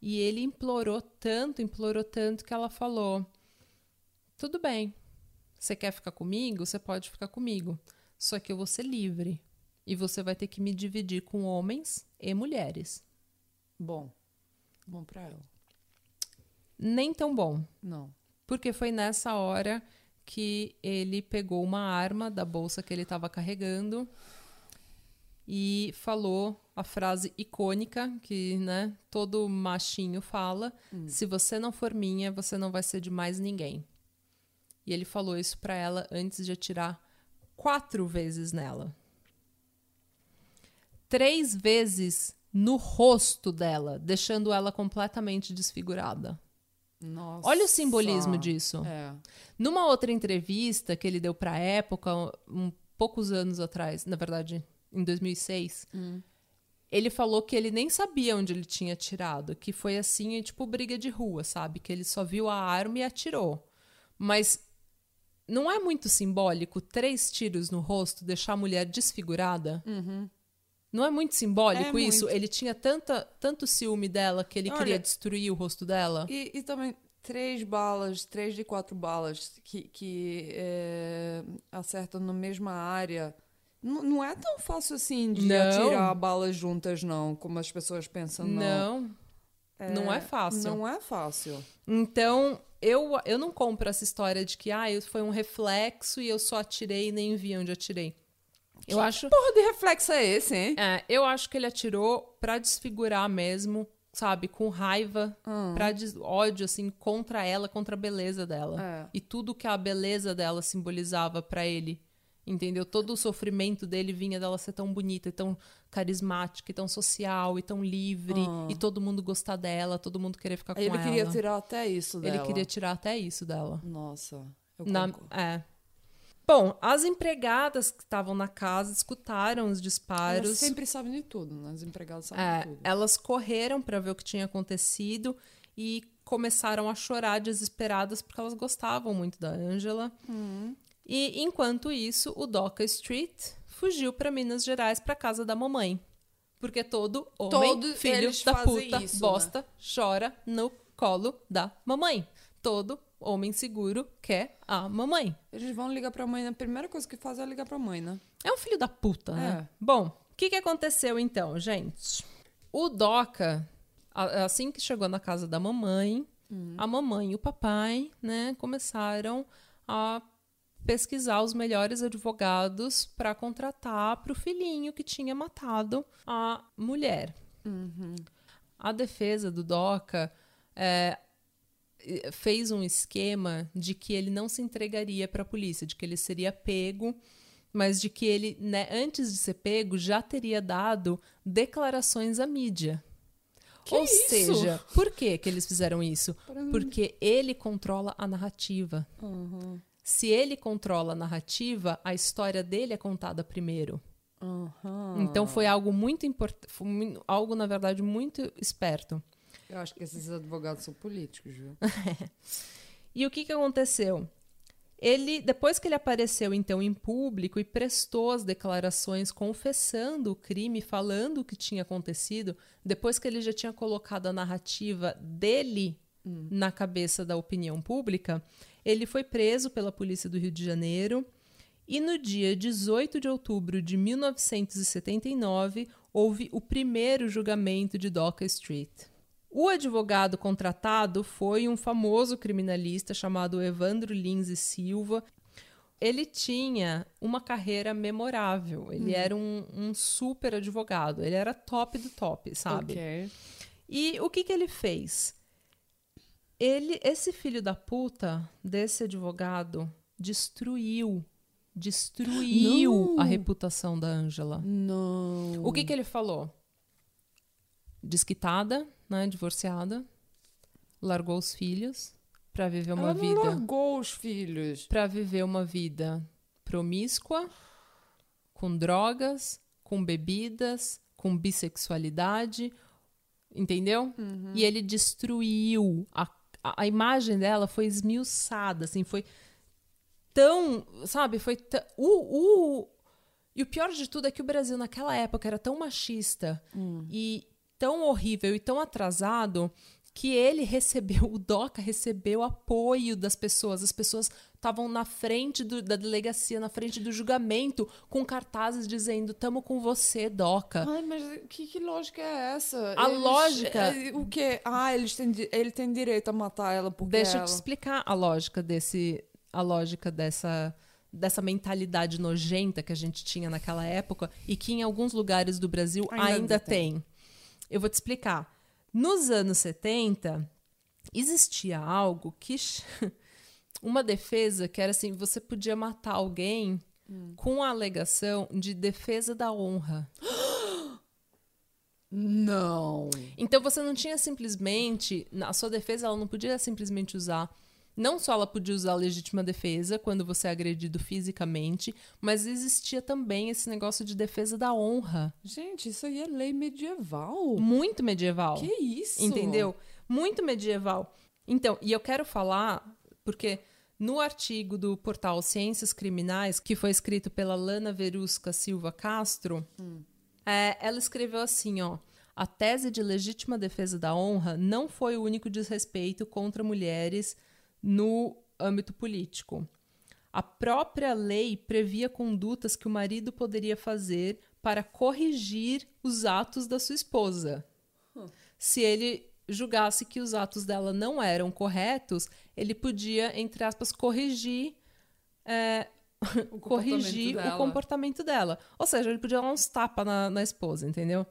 E ele implorou tanto, implorou tanto que ela falou: Tudo bem, você quer ficar comigo? Você pode ficar comigo. Só que eu vou ser livre. E você vai ter que me dividir com homens e mulheres. Bom. Bom pra ela. Nem tão bom. Não. Porque foi nessa hora que ele pegou uma arma da bolsa que ele estava carregando e falou a frase icônica que, né, todo machinho fala: "Se você não for minha, você não vai ser de mais ninguém". E ele falou isso pra ela antes de atirar quatro vezes nela. Três vezes no rosto dela, deixando ela completamente desfigurada. Nossa. Olha o simbolismo disso. É. Numa outra entrevista que ele deu pra época, um, poucos anos atrás, na verdade, em 2006, ele falou que ele nem sabia onde ele tinha atirado, que foi assim, tipo briga de rua, sabe? Que ele só viu a arma e atirou. Mas não é muito simbólico três tiros no rosto deixar a mulher desfigurada? Não é muito simbólico É isso? muito. Ele tinha tanta, tanto ciúme dela que ele Olha, queria destruir o rosto dela? E, e também três balas, três de quatro balas que, que é, acertam na mesma área. N- Não é tão fácil assim de Não. atirar balas juntas, não, como as pessoas pensam, não. Não, não é fácil. Não é fácil. Então, eu, eu não compro essa história de que ah, foi um reflexo e eu só atirei e nem vi onde atirei. Eu acho, Porra de reflexo é esse, hein? é, eu acho que ele atirou pra desfigurar mesmo sabe, com raiva, Ah. pra des- ódio, assim, contra ela, contra a beleza dela. É. E tudo que a beleza dela simbolizava pra ele. Entendeu? Todo o sofrimento dele vinha dela ser tão bonita, e tão carismática, e tão social, e tão livre, Ah. e todo mundo gostar dela, todo mundo querer ficar Aí com ele ela. queria tirar até isso dela. Ele queria tirar até isso dela. Nossa, eu Na- é. Bom, as empregadas que estavam na casa escutaram os disparos. Elas sempre sabem de tudo, né? As empregadas sabem É, de tudo. elas correram para ver o que tinha acontecido e começaram a chorar desesperadas porque elas gostavam muito da Angela. Hum. E enquanto isso, o Doca Street fugiu para Minas Gerais para casa da mamãe. Porque todo homem, Todos filho da puta, isso, né? bosta, chora no colo da mamãe. Todo homem seguro quer a mamãe. Eles vão ligar pra mãe, né? a primeira coisa que faz é ligar pra mãe, né? É um filho da puta, né? É. Bom, o que, que aconteceu então, gente? O Doca, a- assim que chegou na casa da mamãe, a mamãe e o papai, né, começaram a pesquisar os melhores advogados para contratar para o filhinho que tinha matado a mulher. A defesa do Doca é, fez um esquema de que ele não se entregaria para a polícia, de que ele seria pego, mas de que ele, né, antes de ser pego, já teria dado declarações à mídia. Que Ou isso? seja, por que, que eles fizeram isso? Porque ele controla a narrativa. Uhum. Se ele controla a narrativa, a história dele é contada primeiro. Uhum. Então foi algo muito importante, algo na verdade muito esperto. Eu acho que esses advogados são políticos, viu? E o que, que aconteceu? Ele, depois que ele apareceu então em público e prestou as declarações confessando o crime, falando o que tinha acontecido, depois que ele já tinha colocado a narrativa dele na cabeça da opinião pública, ele foi preso pela polícia do Rio de Janeiro e no dia 18 de outubro de 1979 houve o primeiro julgamento de Doca Street. O advogado contratado foi um famoso criminalista chamado Evandro Lins e Silva. Ele tinha uma carreira memorável. Ele era um, um super advogado. Ele era top do top, sabe? Ok. E o que, que ele fez? Ele, esse filho da puta desse advogado destruiu, destruiu Não. a reputação da Ângela. Não. O que, que ele falou? Desquitada, né? Divorciada. Largou os filhos pra viver uma Ela não vida. largou os filhos. Pra viver uma vida promíscua, com drogas, com bebidas, com bissexualidade. Entendeu? E ele destruiu. A, a, a imagem dela foi esmiuçada, assim, foi tão. Sabe? Foi. tã- O, o, e o pior de tudo é que o Brasil, naquela época, era tão machista e tão horrível e tão atrasado que ele recebeu, o DOCA recebeu apoio das pessoas. As pessoas estavam na frente do- da delegacia, na frente do julgamento, com cartazes dizendo: Tamo com você, DOCA. Ai, mas que, que lógica é essa? A lógica- é, o quê? Ah, eles têm, ele tem direito a matar ela porque Deixa eu ela... te explicar a lógica desse. A lógica dessa. Dessa mentalidade nojenta que a gente tinha naquela época e que em alguns lugares do Brasil Ainda ainda, tem. tem. Eu vou te explicar. Nos anos 70, existia algo que. Uma defesa que era assim: você podia matar alguém com a alegação de defesa da honra. Não. Então você não tinha simplesmente. A sua defesa ela não podia simplesmente usar. Não só ela podia usar a legítima defesa quando você é agredido fisicamente, mas existia também esse negócio de defesa da honra. Gente, isso aí é lei medieval. Muito medieval. Que isso? Entendeu? Muito medieval. Então, e eu quero falar, porque no artigo do portal Ciências Criminais, que foi escrito pela Lana Verusca Silva Castro, é, ela escreveu assim, ó. A tese de legítima defesa da honra não foi o único desrespeito contra mulheres no âmbito político. A própria lei previa condutas que o marido poderia fazer para corrigir os atos da sua esposa. Se ele julgasse que os atos dela não eram corretos, ele podia, entre aspas, corrigir é, O comportamento corrigir dela. o comportamento dela. Ou seja, ele podia dar uns tapas na, na esposa, entendeu?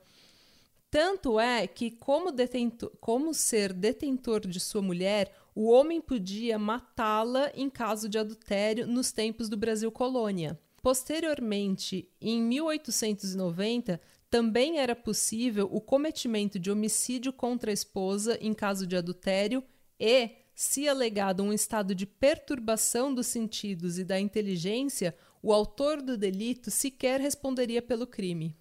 Tanto é que, como, detentor, como ser detentor de sua mulher, o homem podia matá-la em caso de adultério nos tempos do Brasil colônia. Posteriormente, em 1890, também era possível o cometimento de homicídio contra a esposa em caso de adultério e, se alegado um estado de perturbação dos sentidos e da inteligência, o autor do delito sequer responderia pelo crime.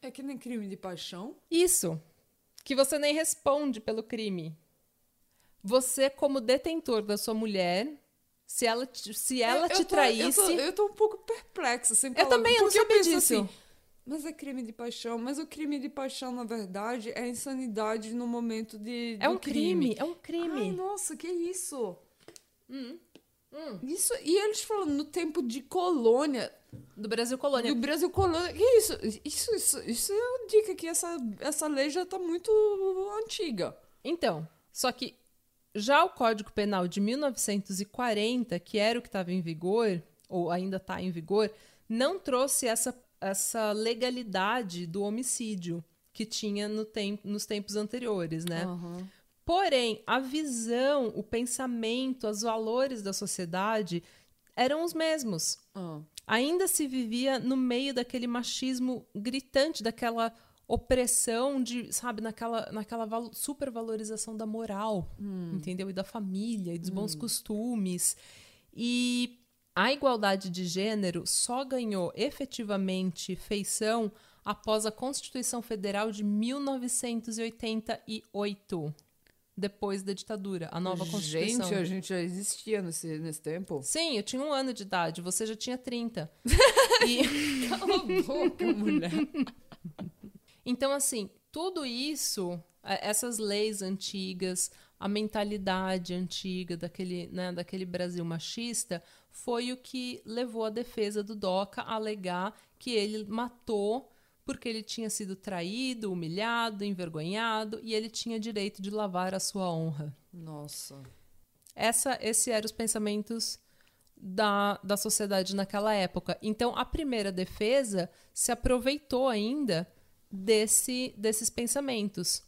É que nem crime de paixão. Isso. Que você nem responde pelo crime. Você, como detentor da sua mulher, se ela, te- se ela eu, te eu tô, traísse. Eu tô, eu tô um pouco perplexa. Assim, Eu também, eu não sabia disso. assim, mas é crime de paixão. Mas o crime de paixão, na verdade, é insanidade no momento de. É um crime, é um crime. Ai, nossa, que isso? Hum, Isso, e eles falando no tempo de colônia, Do Brasil colônia. do Brasil colônia, que isso? Isso, isso, isso é uma dica que essa, essa lei já tá muito antiga. Então, só que já o Código Penal de 1940, que era o que estava em vigor, ou ainda está em vigor, não trouxe essa, essa legalidade do homicídio que tinha no tem, nos tempos anteriores, né? Porém, a visão, o pensamento, os valores da sociedade eram os mesmos. Ah. Ainda se vivia no meio daquele machismo gritante, daquela opressão de, sabe, naquela, naquela val- supervalorização da moral, entendeu? E da família, e dos bons costumes. E a igualdade de gênero só ganhou efetivamente feição após a Constituição Federal de 1988, depois da ditadura, a nova Constituição. Gente, a gente já existia nesse, nesse tempo. Sim, eu tinha um ano de idade, você já tinha 30. E, Cala a boca, mulher. então, assim, tudo isso, é, essas leis antigas, a mentalidade antiga daquele, né, daquele Brasil machista, foi o que levou a defesa do Doca a alegar que ele matou porque ele tinha sido traído, humilhado, envergonhado e ele tinha direito de lavar a sua honra. Nossa. Essa, esse eram os pensamentos da, da sociedade naquela época. Então, a primeira defesa se aproveitou ainda desse, desses pensamentos.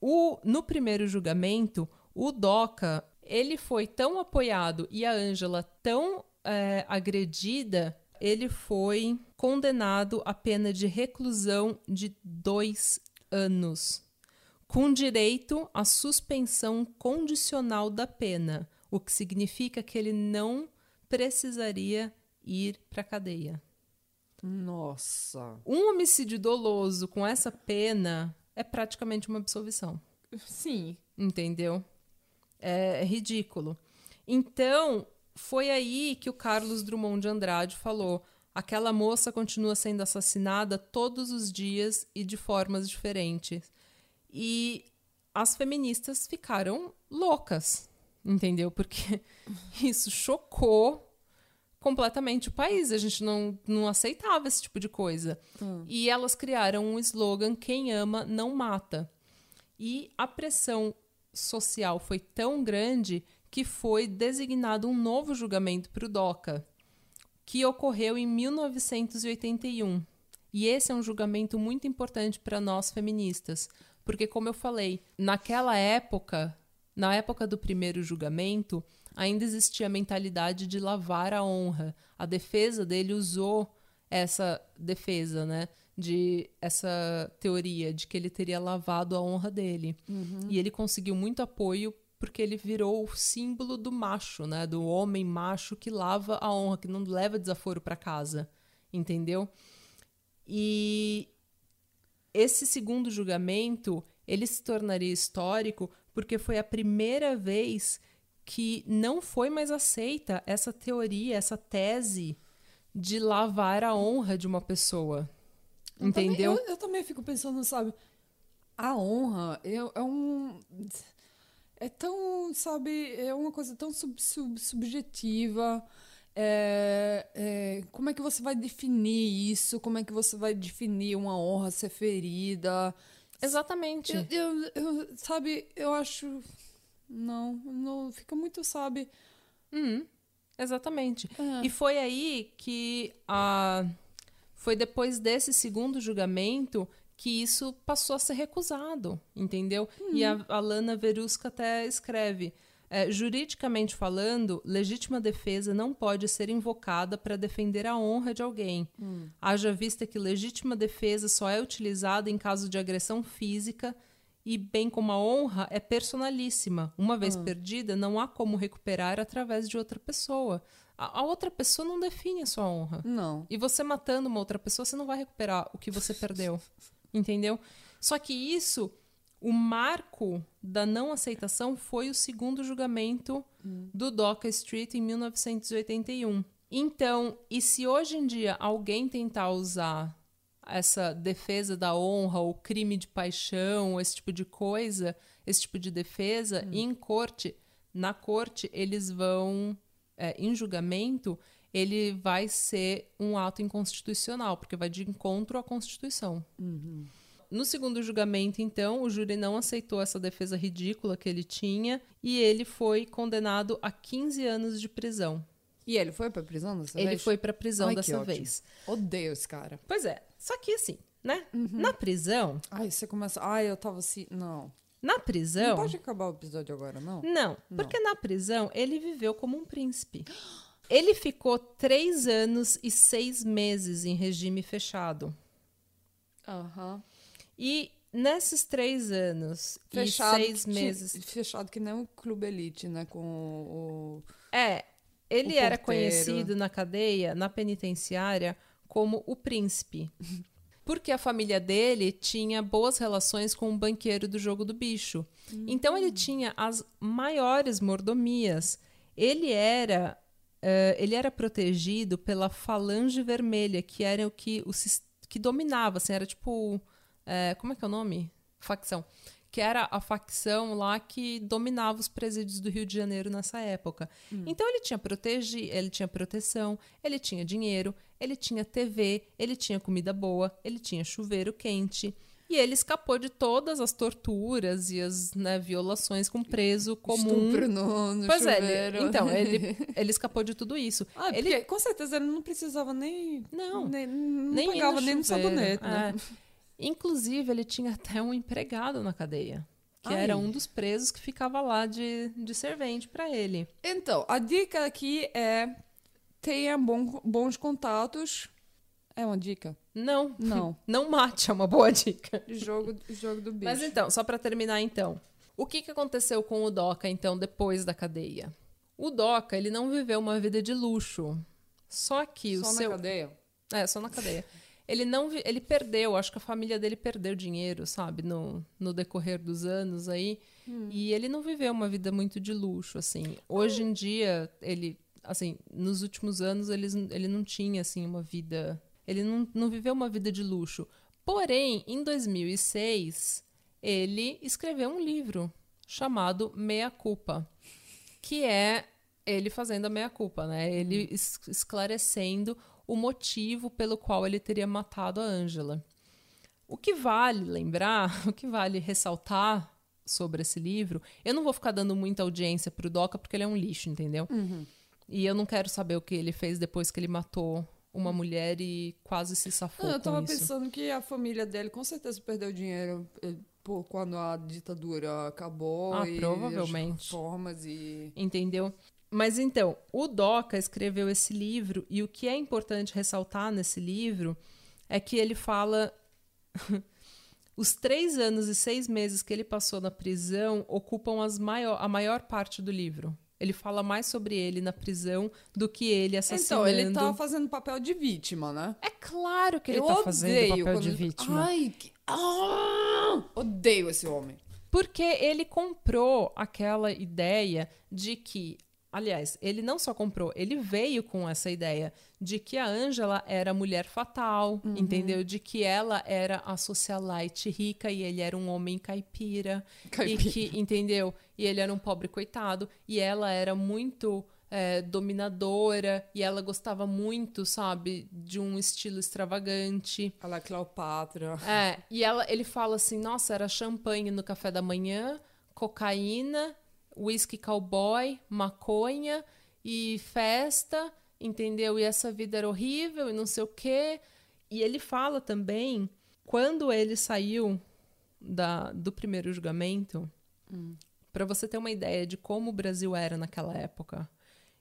O, no primeiro julgamento, o Doca ele foi tão apoiado e a Ângela tão é, agredida, ele foi condenado à pena de reclusão de dois anos com direito à suspensão condicional da pena, o que significa que ele não precisaria ir para cadeia. Nossa. Um homicídio doloso com essa pena é praticamente uma absolvição, Sim. entendeu? É ridículo. Então, foi aí que o Carlos Drummond de Andrade falou: aquela moça continua sendo assassinada todos os dias e de formas diferentes. E as feministas ficaram loucas, entendeu? Porque isso chocou completamente o país. A gente não, não aceitava esse tipo de coisa. E elas criaram um slogan: quem ama não mata. E a pressão social foi tão grande que foi designado um novo julgamento para o DOCA, que ocorreu em 1981. E esse é um julgamento muito importante para nós feministas, porque, como eu falei, naquela época, na época do primeiro julgamento, ainda existia a mentalidade de lavar a honra. A defesa dele usou essa defesa, né? De essa teoria de que ele teria lavado a honra dele. E ele conseguiu muito apoio porque ele virou o símbolo do macho, né? Do homem macho que lava a honra, que não leva desaforo para casa. Entendeu? E esse segundo julgamento, ele se tornaria histórico porque foi a primeira vez que não foi mais aceita essa teoria, essa tese de lavar a honra de uma pessoa. Eu também- Entendeu? eu, eu também fico pensando, sabe? A honra é, é um. É tão, sabe? É uma coisa tão sub- sub- subjetiva. É, é, como é que você vai definir isso? Como é que você vai definir uma honra ser ferida? Exatamente. Eu, eu- eu- sabe, eu acho. Não, não fica muito, sabe? Uhum, exatamente. É. E foi aí que a foi depois desse segundo julgamento que isso passou a ser recusado, entendeu? E a, a Lana Verusca até escreve. é, juridicamente falando, legítima defesa não pode ser invocada para defender a honra de alguém. Haja vista que legítima defesa só é utilizada em caso de agressão física e, bem como a honra, é personalíssima. Uma vez perdida, não há como recuperar através de outra pessoa. A, a outra pessoa não define a sua honra. Não. E você matando uma outra pessoa, você não vai recuperar o que você perdeu. Entendeu? Só que isso, o marco da não aceitação foi o segundo julgamento do Doca Street em 1981. Então, e se hoje em dia alguém tentar usar essa defesa da honra ou crime de paixão, esse tipo de coisa, esse tipo de defesa, em corte, na corte, eles vão, é, em julgamento, ele vai ser um ato inconstitucional, porque vai de encontro à Constituição. No segundo julgamento, então, o júri não aceitou essa defesa ridícula que ele tinha e ele foi condenado a 15 anos de prisão. E ele foi pra prisão dessa ele vez? foi pra prisão Ai, dessa vez. Odeio esse cara. Pois é, só que assim, né? Uhum. Na prisão, Ai, você começa... Ai, eu tava assim... Não. na prisão... Não pode acabar o episódio agora, não? Não, porque na prisão ele viveu como um príncipe. Ele ficou três anos e seis meses em regime fechado. Aham. E nesses três anos Fechado. e seis que- meses. Fechado que nem o Clube Elite, né? Com o... É, ele O era porteiro. conhecido na cadeia, na penitenciária, como o príncipe. Porque a família dele tinha boas relações com o banqueiro do jogo do bicho. Então ele tinha as maiores mordomias. Ele era eh, ele era protegido pela falange vermelha, que era o que o que dominava, assim, era tipo eh, como é que é o nome? Facção. Que era a facção lá que dominava os presídios do Rio de Janeiro nessa época. Então ele tinha protege, ele tinha proteção, ele tinha dinheiro, ele tinha TV, ele tinha comida boa, ele tinha chuveiro quente. E ele escapou de todas as torturas e as né, violações com preso comum. Estupro no, no Pois é, chuveiro. ele, então, ele, ele escapou de tudo isso. Ah, ele com certeza ele não precisava nem... Não. Nem, não nem ir pegava nem no sabonete, né? É. Inclusive, ele tinha até um empregado na cadeia. Que Ai. era um dos presos que ficava lá de, de servente para ele. Então, a dica aqui é tenha bom- bons contatos. É uma dica? Não, Não. não mate, é uma boa dica. Jogo, jogo do bicho. Mas então, só para terminar então. O que, que aconteceu com o Doca, então, depois da cadeia? O Doca, ele não viveu uma vida de luxo. Só que Só o na seu... cadeia? É, só na cadeia. Ele não ele perdeu, acho que a família dele perdeu dinheiro, sabe, no, no decorrer dos anos aí. E ele não viveu uma vida muito de luxo, assim. Hoje em dia, ele, assim, nos últimos anos, eles, ele não tinha, assim, uma vida. Ele não, não viveu uma vida de luxo. Porém, em 2006, ele escreveu um livro chamado Meia Culpa, que é ele fazendo a meia culpa, né? Ele es- esclarecendo o motivo pelo qual ele teria matado a Ângela. O que vale lembrar, o que vale ressaltar sobre esse livro, eu não vou ficar dando muita audiência pro Doca porque ele é um lixo, entendeu? E eu não quero saber o que ele fez depois que ele matou uma mulher e quase se safou Não, eu tava pensando que a família dele com certeza perdeu dinheiro eh, quando a ditadura acabou. Ah, e provavelmente. As reformas e. Entendeu? Mas então, o Doca escreveu esse livro e o que é importante ressaltar nesse livro é que ele fala. Os três anos e seis meses que ele passou na prisão ocupam maior, a maior parte do livro. Ele fala mais sobre ele na prisão do que ele assassinando. Então, ele tá fazendo papel de vítima, né? É claro que ele eu tá fazendo papel quando de ele- vítima. Ai, que... Ah! Odeio esse homem. Porque ele comprou aquela ideia de que. Aliás, ele não só comprou, ele veio com essa ideia de que a Ângela era mulher fatal, Uhum. entendeu? De que ela era a socialite rica e ele era um homem caipira. Caipira. E que, entendeu? E ele era um pobre coitado. E ela era muito é, dominadora. E ela gostava muito, sabe, de um estilo extravagante. Ela é Cleopatra. É, e ela, ele fala assim: nossa, era champanhe no café da manhã, cocaína, whisky cowboy, maconha e festa, entendeu? E essa vida era horrível e não sei o quê. E ele fala também quando ele saiu da, do primeiro julgamento, para você ter uma ideia de como o Brasil era naquela época,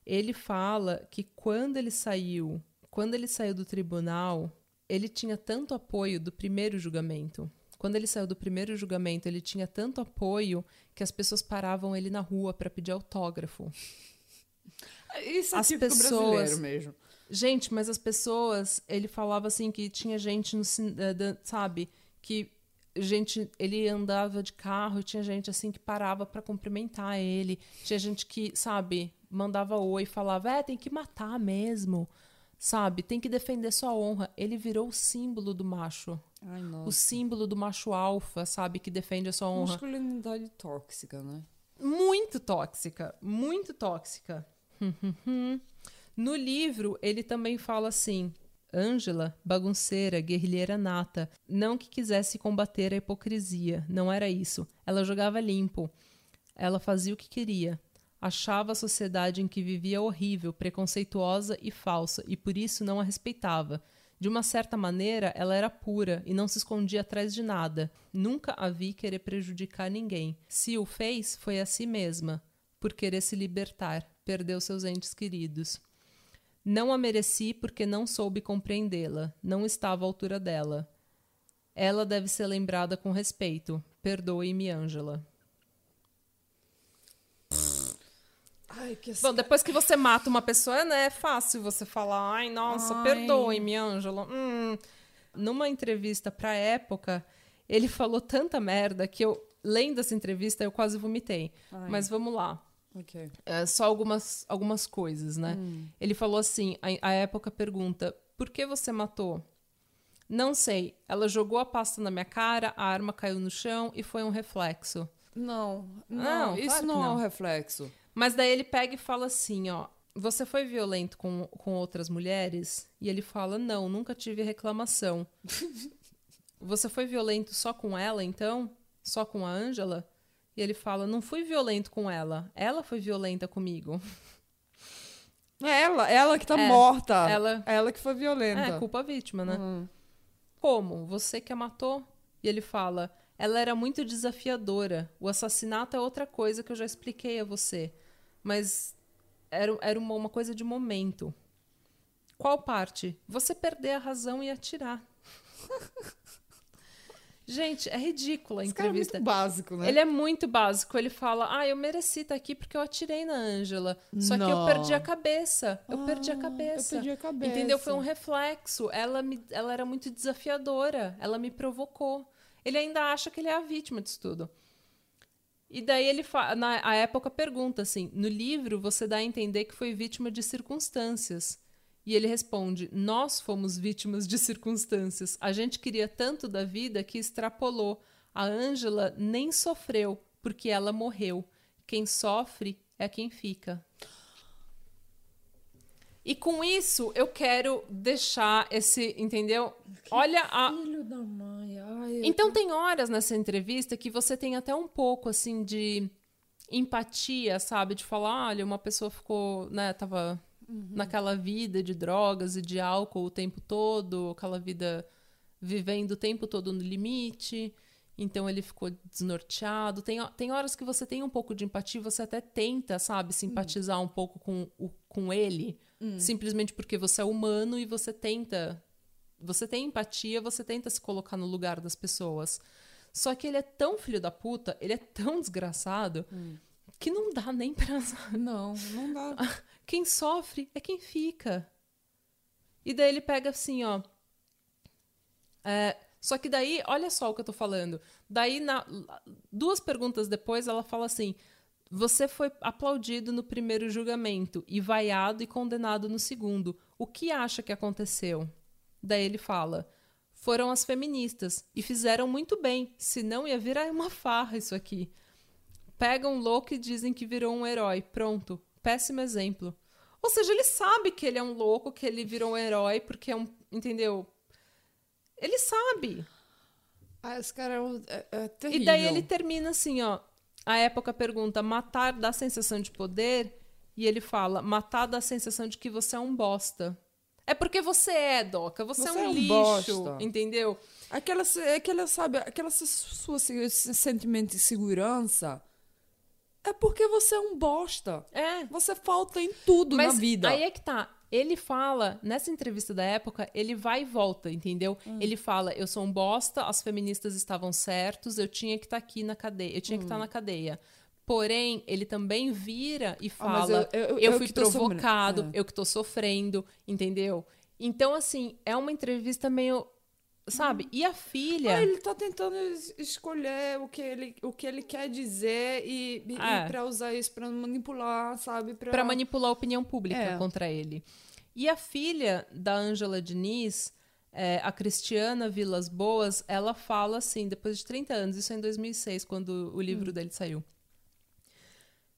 ele fala que quando ele saiu, quando ele saiu do tribunal, ele tinha tanto apoio do primeiro julgamento. Quando ele saiu do primeiro julgamento, ele tinha tanto apoio que as pessoas paravam ele na rua para pedir autógrafo. Isso é As típico pessoas- brasileiro mesmo. Gente, mas as pessoas, ele falava assim que tinha gente no, eh, sabe, que gente, ele andava de carro e tinha gente assim que parava pra cumprimentar ele. Tinha gente que, sabe, mandava oi, falava: "É, tem que matar mesmo". Sabe? Tem que defender sua honra. Ele virou o símbolo do macho. Ai, O símbolo do macho alfa, sabe, que defende a sua honra. Masculinidade tóxica, né? muito tóxica, muito tóxica. no livro, ele também fala assim: Ângela, bagunceira, guerrilheira nata, não que quisesse combater a hipocrisia, não era isso. Ela jogava limpo. Ela fazia o que queria. Achava a sociedade em que vivia horrível, preconceituosa e falsa, e por isso não a respeitava. De uma certa maneira, ela era pura e não se escondia atrás de nada. Nunca a vi querer prejudicar ninguém. Se o fez, foi a si mesma, por querer se libertar, perdeu seus entes queridos. Não a mereci porque não soube compreendê-la, não estava à altura dela. Ela deve ser lembrada com respeito. Perdoe-me, Ângela. Ai, que Bom, depois que você mata uma pessoa, né, é fácil você falar, ai, nossa, Ai. perdoe-me, Ângela. Hum. Numa entrevista pra época, ele falou tanta merda que eu, lendo essa entrevista, eu quase vomitei. Ai. Mas vamos lá. Ok. É, só algumas, algumas coisas, né? Ele falou assim: a, a época pergunta, por que você matou? Não sei. Ela jogou a pasta na minha cara, a arma caiu no chão e foi um reflexo. Não, não, Não, isso claro que não, é não. um reflexo. Mas daí ele pega e fala assim, ó. Você foi violento com, com outras mulheres? E ele fala, não, nunca tive reclamação. Você foi violento só com ela, então? Só com a Ângela? E ele fala, não fui violento com ela. Ela foi violenta comigo. É ela, ela que tá É, morta. ela- ela que foi violenta. É, culpa vítima, né? Hum. Como? Você que a matou? E ele fala: ela era muito desafiadora. O assassinato é outra coisa que eu já expliquei a você. Mas era, era uma, uma coisa de momento. Qual parte? Você perder a razão e atirar. Gente, é ridícula a Esse cara é entrevista. muito básico, né? Ele é muito básico. Ele fala: Ah, eu mereci estar aqui porque eu atirei na Ângela. Só que eu Não. perdi a cabeça. Eu perdi a Ah, cabeça. Eu perdi a cabeça. Entendeu? Foi um reflexo. Ela, me, ela era muito desafiadora. Ela me provocou. Ele ainda acha que ele é a vítima disso tudo. E daí ele na a época pergunta assim: no livro você dá a entender que foi vítima de circunstâncias. E ele responde: Nós fomos vítimas de circunstâncias. A gente queria tanto da vida que extrapolou. A Ângela nem sofreu, porque ela morreu. Quem sofre é quem fica. E com isso eu quero deixar esse, entendeu? Olha a, Filho da mãe. Ai, eu- então tem horas nessa entrevista que você tem até um pouco assim de empatia, sabe, de falar, olha, uma pessoa ficou, né, tava naquela vida de drogas e de álcool o tempo todo, aquela vida vivendo o tempo todo no limite. Então ele ficou desnorteado. Tem, tem horas que você tem um pouco de empatia, você até tenta, sabe, simpatizar um pouco com, o, com ele, simplesmente porque você é humano e você tenta você tem empatia, você tenta se colocar no lugar das pessoas. Só que ele é tão filho da puta, ele é tão desgraçado, que não dá nem pra. Não, não dá. Quem sofre é quem fica. E daí ele pega assim, ó. É, só que daí, olha só o que eu tô falando. Daí, na- duas perguntas depois, ela fala assim: Você foi aplaudido no primeiro julgamento e vaiado e condenado no segundo. O que acha que aconteceu? Daí ele fala: Foram as feministas e fizeram muito bem, senão ia virar uma farra isso aqui. Pegam um louco e dizem que virou um herói. Pronto. Péssimo exemplo. Ou seja, ele sabe que ele é um louco, que ele virou um herói, porque é um. Entendeu? Ele sabe. Ah, esse cara é, é, é terrível. E daí ele termina assim, ó. A época pergunta: matar dá sensação de poder? E ele fala: matar dá sensação de que você é um bosta. É porque você é, Doca. Você, Você é um, é um lixo, bosta. entendeu? Aquela, aquela, sabe, aquela sua esse sentimento de segurança é porque você é um bosta. É. Você falta em tudo Mas na vida. aí é que tá. Ele fala, nessa entrevista da época, ele vai e volta, entendeu? Hum. Ele fala, eu sou um bosta, as feministas estavam certos, eu tinha que estar aqui na cadeia, eu tinha que Hum. estar na cadeia. Porém, ele também vira e Ah, fala, eu- eu- eu, eu fui que sofrendo. provocado, É. eu que tô sofrendo, entendeu? Então, assim, é uma entrevista meio, sabe? E a filha... Ah, ele tá tentando es- escolher o que ele, o que ele quer dizer e, e, É. e pra usar isso pra manipular, sabe? Pra, Pra manipular a opinião pública É. contra ele. E a filha da Ângela Diniz, é, a Cristiana Vilas Boas, ela fala assim, depois de 30 anos, isso é em 2006, quando o livro dele saiu.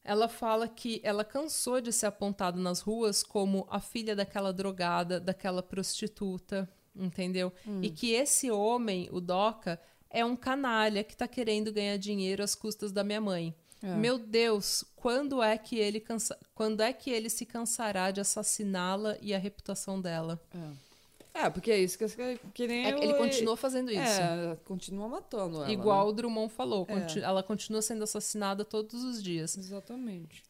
Ela fala que ela cansou de ser apontada nas ruas como a filha daquela drogada, daquela prostituta, entendeu? E que esse homem, o Doca, é um canalha que tá querendo ganhar dinheiro às custas da minha mãe. É. Meu Deus, quando é que ele cansa... quando é que ele se cansará de assassiná-la e a reputação dela? É, porque é isso que, que nem É, eu- ele continua fazendo isso. É, continua matando ela. Igual né? o Drummond falou, É. conti- ela continua sendo assassinada todos os dias. Exatamente.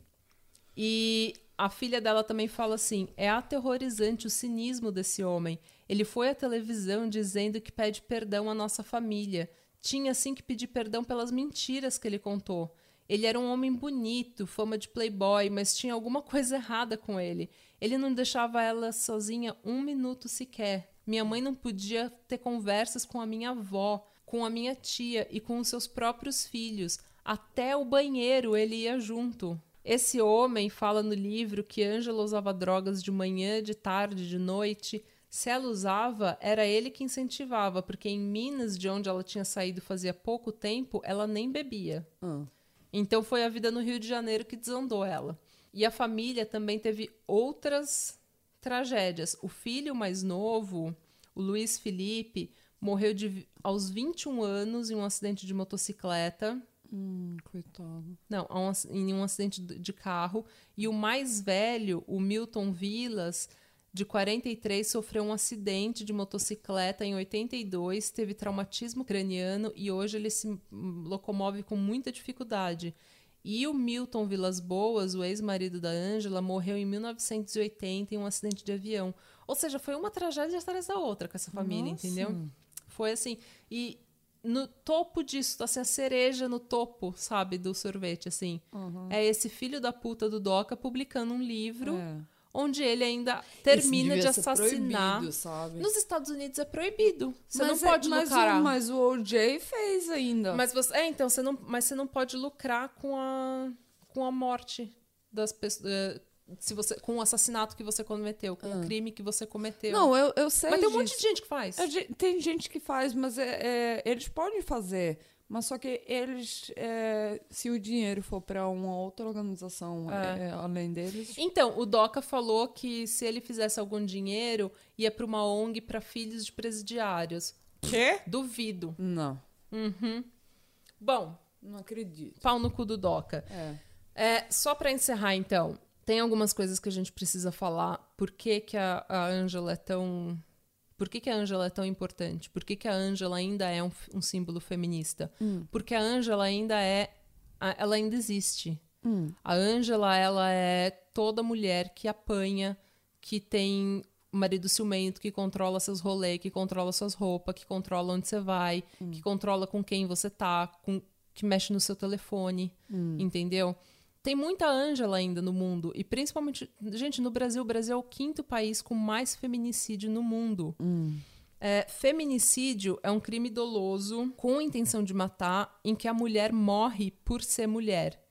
E a filha dela também fala assim: é aterrorizante o cinismo desse homem. Ele foi à televisão dizendo que pede perdão à nossa família. Tinha assim que pedir perdão pelas mentiras que ele contou. Ele era um homem bonito, fama de playboy, mas tinha alguma coisa errada com ele. Ele não deixava ela sozinha um minuto sequer. Minha mãe não podia ter conversas com a minha avó, com a minha tia e com os seus próprios filhos. Até o banheiro ele ia junto. Esse homem fala no livro que Ângela usava drogas de manhã, de tarde, de noite. Se ela usava, era ele que incentivava, porque em Minas, de onde ela tinha saído fazia pouco tempo, ela nem bebia. Ah. Então foi a vida no Rio de Janeiro que desandou ela. E a família também teve outras tragédias. O filho mais novo, o Luiz Felipe, morreu de, aos 21 anos em um acidente de motocicleta. Hum, coitado. Não, em um acidente de de carro. E o mais velho, o Milton Vilas, de 43, sofreu um acidente de motocicleta em 82, teve traumatismo craniano e hoje ele se locomove com muita dificuldade. E o Milton Vilas Boas, o ex-marido da Ângela, morreu em 1980 em um acidente de avião. Ou seja, foi uma tragédia atrás da outra com essa família, Nossa. entendeu? Foi assim. E no topo disso, assim, a cereja no topo, sabe, do sorvete, assim. É esse filho da puta do Doca publicando um livro É. onde ele ainda termina de assassinar. proibido, sabe? Nos Estados Unidos é proibido. Você Mas não é- pode mas lucrar. O, mas o OJ fez ainda. Mas você, é, então, você não, mas você não pode lucrar com a, com a morte das pessoas. eh, Se você, com o assassinato que você cometeu, com o crime que você cometeu. Ah. Não, eu, eu sei mas tem um monte disso. de gente que faz. É, ge- Tem gente que faz, mas é, é, eles podem fazer. Mas só que eles, é, se o dinheiro for para uma outra organização É. é, além deles, Então, o Doca falou que se ele fizesse algum dinheiro, ia para uma ONG para filhos de presidiários. Quê? Duvido. Não, Uhum. Bom, não acredito. pau no cu do Doca. É. É, só para encerrar, então, tem algumas coisas que a gente precisa falar. Por que, que a, a Ângela é tão. Por que, que a Ângela é tão importante? Por que, que a Ângela ainda é um, um símbolo feminista? Porque a Ângela ainda é. Ela ainda existe. A Ângela, ela é toda mulher que apanha, que tem marido ciumento, que controla seus rolês, que controla suas roupas, que controla onde você vai, que controla com quem você tá, com, que mexe no seu telefone, entendeu? Tem muita Ângela ainda no mundo, e principalmente, gente, no Brasil, o Brasil é o quinto país com mais feminicídio no mundo. É, feminicídio é um crime doloso com intenção de matar, em que a mulher morre por ser mulher.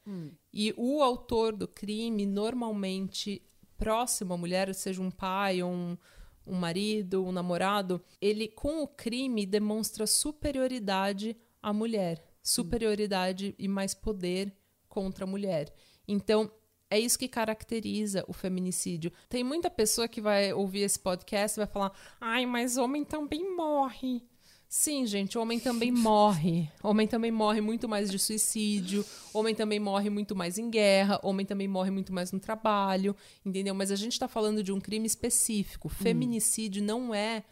E o autor do crime, normalmente próximo à mulher, seja um pai ou um, um marido, um namorado, ele com o crime demonstra superioridade à mulher, superioridade e mais poder contra a mulher. Então, é isso que caracteriza o feminicídio. Tem muita pessoa que vai ouvir esse podcast e vai falar: ai, mas homem também morre. Sim, gente, homem também morre. Homem também morre muito mais de suicídio. Homem também morre muito mais em guerra. Homem também morre muito mais no trabalho. Entendeu? Mas a gente está falando de um crime específico. Feminicídio não é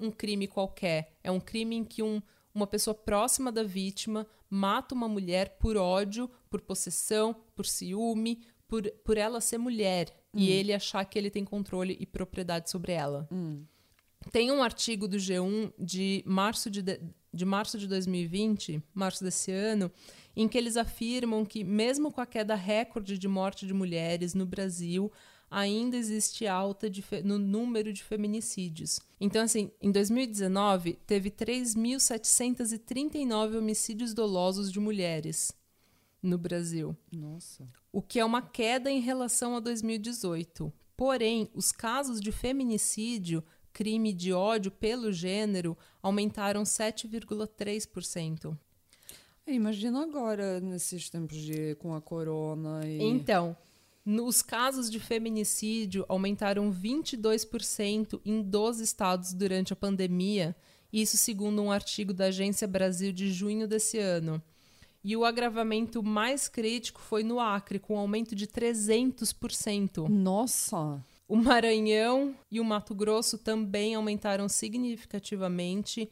um crime qualquer. É um crime em que um, uma pessoa próxima da vítima mata uma mulher por ódio, por possessão, por ciúme, por, por ela ser mulher. E ele achar que ele tem controle e propriedade sobre ela. Tem um artigo do G1 de março de, de, de março de 2020, março desse ano, em que eles afirmam que, mesmo com a queda recorde de morte de mulheres no Brasil, ainda existe alta no número de feminicídios. Então, assim, em 2019, teve 3.739 homicídios dolosos de mulheres no Brasil Nossa. o que é uma queda em relação a 2018. Porém, os casos de feminicídio, crime de ódio pelo gênero, aumentaram 7,3%. Imagina agora, nesses tempos de com a corona e. Então, nos casos de feminicídio, aumentaram 22% em 12 estados durante a pandemia, isso segundo um artigo da Agência Brasil de junho desse ano. E o agravamento mais crítico foi no Acre, com um aumento de 300%. Nossa! O Maranhão e o Mato Grosso também aumentaram significativamente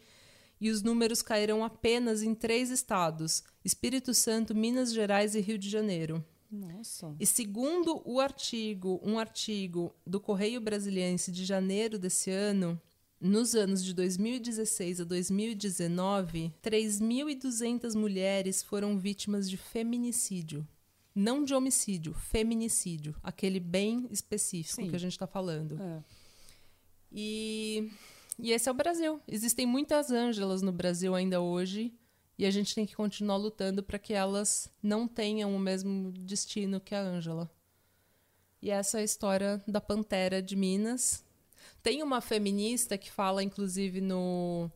e os números caíram apenas em três estados: Espírito Santo, Minas Gerais e Rio de Janeiro. Nossa. E segundo o artigo, um artigo do Correio Brasiliense de janeiro desse ano, nos anos de 2016 a 2019, 3.200 mulheres foram vítimas de feminicídio. Não de homicídio, feminicídio. Aquele bem específico Sim. que a gente está falando. É. E, e esse é o Brasil. Existem muitas Ângelas no Brasil ainda hoje. E a gente tem que continuar lutando para que elas não tenham o mesmo destino que a Ângela. E essa é a história da Pantera de Minas. Tem uma feminista que fala, inclusive, no,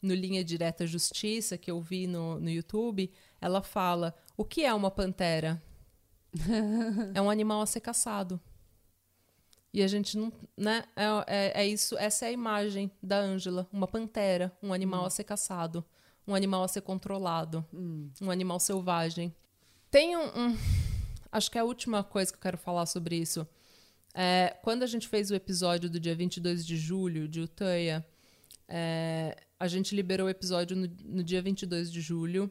no Linha Direta Justiça, que eu vi no, no YouTube. Ela fala: o que é uma pantera? é um animal a ser caçado. E a gente não. Né? É, é, é isso, essa é a imagem da Ângela. Uma pantera, um animal a ser caçado, um animal a ser controlado, um animal selvagem. Tem um, um- Acho que é a última coisa que eu quero falar sobre isso. É, quando a gente fez o episódio do dia 22 de julho, de Uteia, é, a gente liberou o episódio no, no dia 22 de julho.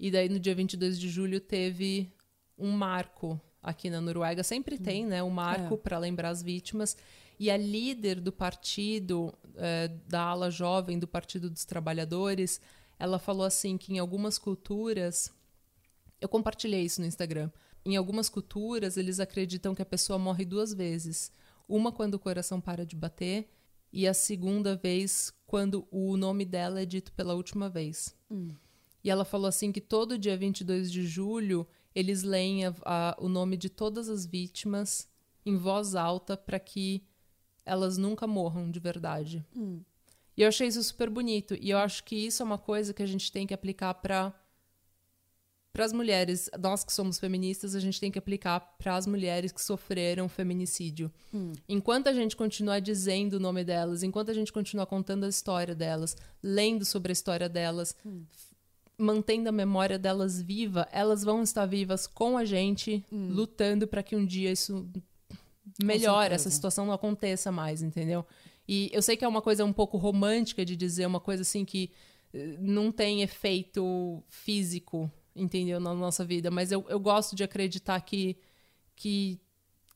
E daí, no dia 22 de julho, teve um marco aqui na Noruega. Sempre tem, né? Um marco É. para lembrar as vítimas. E a líder do partido, é, da ala jovem do Partido dos Trabalhadores, ela falou assim que em algumas culturas. Eu compartilhei isso no Instagram. Em algumas culturas, eles acreditam que a pessoa morre duas vezes. Uma quando o coração para de bater, e a segunda vez quando o nome dela é dito pela última vez. E ela falou assim que todo dia 22 de julho eles leem a- a- o nome de todas as vítimas em voz alta para que elas nunca morram de verdade. E eu achei isso super bonito. E eu acho que isso é uma coisa que a gente tem que aplicar para para as mulheres, nós que somos feministas, a gente tem que aplicar para as mulheres que sofreram feminicídio. Enquanto a gente continuar dizendo o nome delas, enquanto a gente continuar contando a história delas, lendo sobre a história delas, f- mantendo a memória delas viva, elas vão estar vivas com a gente, lutando para que um dia isso melhore, essa situação não aconteça mais, entendeu? E eu sei que é uma coisa um pouco romântica de dizer, uma coisa assim que eh, não tem efeito físico, entendeu, na nossa vida, mas eu, eu gosto de acreditar que, que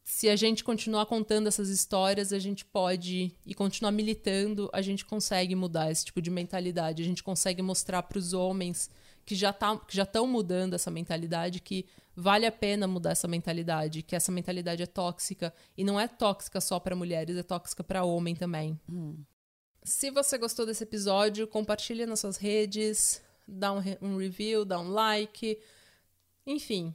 se a gente continuar contando essas histórias, a gente pode e continuar militando, a gente consegue mudar esse tipo de mentalidade, a gente consegue mostrar para os homens que já tá, que já estão mudando essa mentalidade que vale a pena mudar essa mentalidade, que essa mentalidade é tóxica. E não é tóxica só para mulheres, é tóxica para homem também. Se você gostou desse episódio, compartilha nas suas redes, dá um, um review, dá um like, enfim.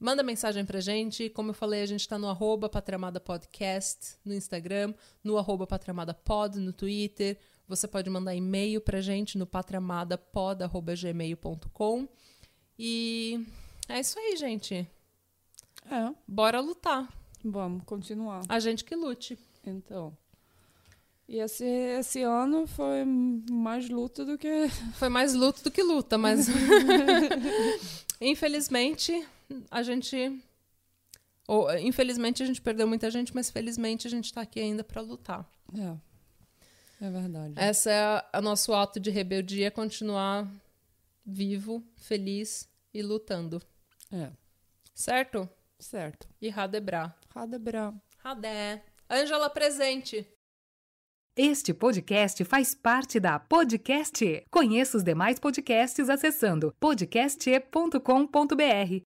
Manda mensagem pra gente. Como eu falei, a gente tá no arroba Patramada Podcast no Instagram, no arroba Patramada Pod no Twitter. Você pode mandar e-mail pra gente no patramadapod.gmail.com. E é isso aí, gente. É, Bora lutar. vamos continuar. A gente que lute. Então. E esse, esse ano foi mais luta do que. Foi mais luto do que luta, mas. infelizmente, a gente. Ou, infelizmente, a gente perdeu muita gente, mas felizmente a gente tá aqui ainda para lutar. É. É verdade. Essa é o nosso ato de rebeldia continuar vivo, feliz e lutando. É. Certo? Certo. E Radebra. Radebra. Radé. Ângela presente. Este podcast faz parte da Podcast. Conheça os demais podcasts acessando podcast.com.br.